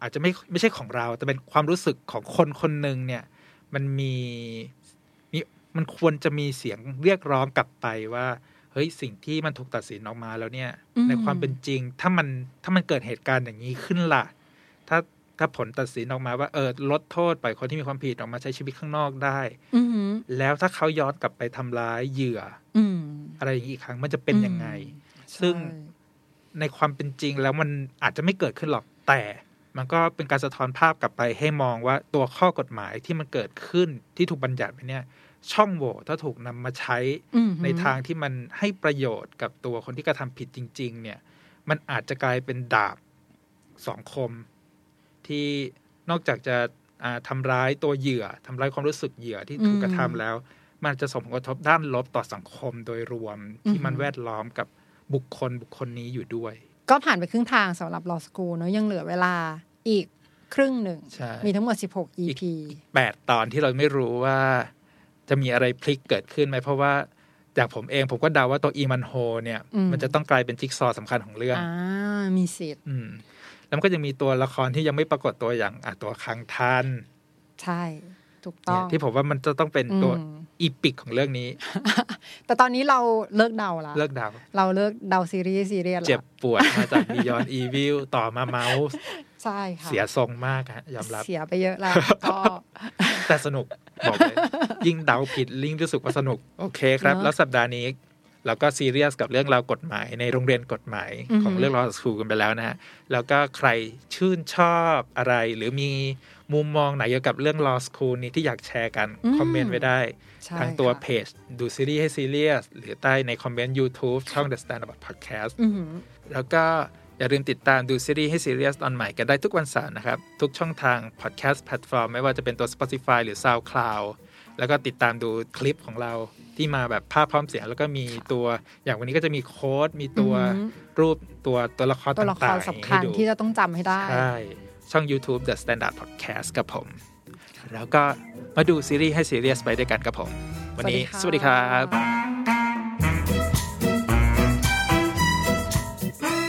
อาจจะไม่ไม่ใช่ของเรา แต่เป็นความรู้สึกของคนคนหนึ่งเนี่ย มันมีมีมันควรจะมีเสียงเรียกร้องกลับไปว่า เฮ้ยสิ่งที่มันถูกตัดสินออกมาแล้วเนี่ยอืมในความเป็นจริงถ้ามันถ้ามันเกิดเหตุการณ์อย่างนี้ขึ้นล่ะ ถ้าถ้าผลตัดสินออกมาว่าเออลดโทษปล่อยคนที่มีความผิดออกมาใช้ชีวิตข้างนอกได้อืมแล้วถ้าเขาย้อนกลับไปทำร้ายเหยื่อ อืมอะไรอย่างนี้อีกครั้งมันจะเป็นยังไงอืมซึ่งใช่ในความเป็นจริงแล้วมันอาจจะไม่เกิดขึ้นหรอกแต่มันก็เป็นการสะท้อนภาพกลับไปให้มองว่าตัวข้อกฎหมายที่มันเกิดขึ้นที่ถูกบัญญัติไปเนี่ย ช่องโหว่ถ้าถูกนำมาใช้อืมในทางที่มันให้ประโยชน์กับตัวคนที่กระทำผิดจริง ๆ เนี่ย มันอาจจะกลายเป็นดาบสองคม ที่นอกจากจะอ่าทำร้ายตัวเหยื่อทำร้ายความรู้สึกเหยื่อที่ถูกกระทำแล้ว มันอาจจะส่งผลกระทบด้านลบต่อสังคมโดยรวมที่มันแวดล้อมกับบุคคลบุคคลนี้อยู่ด้วย ก็ผ่านไปครึ่งทางสำหรับ law school เนอะยังเหลือเวลาอีกครึ่งหนึ่งใช่มีทั้งหมด 16 EP แปดตอนที่เราไม่รู้ว่า จะมีอะไรพลิกเกิดขึ้นไหมเพราะว่าจากผมเองผมก็เดาว่าตัวอีมันโฮเนี่ยอืมมันจะต้องกลายเป็นจิ๊กซอว์สำคัญของเรื่องอ่ามีสิทธิ์อืมแล้วมันก็ยังมีตัวละครที่ยังไม่ปรากฏตัวอย่างอะตัวคังดันใช่ถูกต้เนี่ยที่ผมว่ามันจะต้องเป็นตัวอืม epic ของเรื่องนี้ แต่ตอนนี้เราเลิกเดาละเลิกเดา เราเลิกเดาซีรีส์ซีเรียสเจ็บละปวดมาจาก Beyond Evil ต่อมาเมาส์ใช่ค่ะเสียทรงมากฮะยอมรับเสียไปเยอะแล้วก็ แต่สนุกบอกเลยยิ่งเดาผิดยิ่งรู้สึกว่าสนุก โอเคครับเนอะแล้วสัปดาห์นี้เราก็ซีเรียสกับเรื่องราวกฎหมายในโรงเรียนกฎหมายอือหือของเรื่อง Law School กันไปแล้วนะฮะแล้วก็ใครชื่นชอบอะไร หรือมีมุมมองไหนเกี่ยวกับเรื่อง Law School นี้ที่อยากแชร์กัน คอมเมนต์ไว้ได้ใช่ทางตัวค่ะเพจ ดูซีรีส์ให้ซีเรียสหรือใต้ในคอมเมนต์ YouTube ช่อง The Standard Podcast อือหือแล้วก็ อย่าลืมติดตามดูซีรีส์ให้ซีเรียสตอนใหม่กันได้ทุกวันเสาร์นะครับ ทุกช่องทาง podcast แพลตฟอร์มไม่ว่าจะเป็นตัว Spotify หรือ SoundCloud แล้วก็ติดตามดูคลิปของเราที่มาแบบภาพพร้อมเสียง แล้วก็มีตัวอย่างวันนี้ก็จะมีโค้ด มีตัวอือหือรูปตัวตัวละครตัวละคต่ารงๆสำคัญให้ดูที่จะต้องจำให้ได้ ใช่ ช่อง YouTube The Standard Podcast กับผม แล้วก็มาดูซีรีส์ให้ซีเรียสไปด้วยกันกับผม วันนี้สสวัวัสสดีดีคค่ะรับ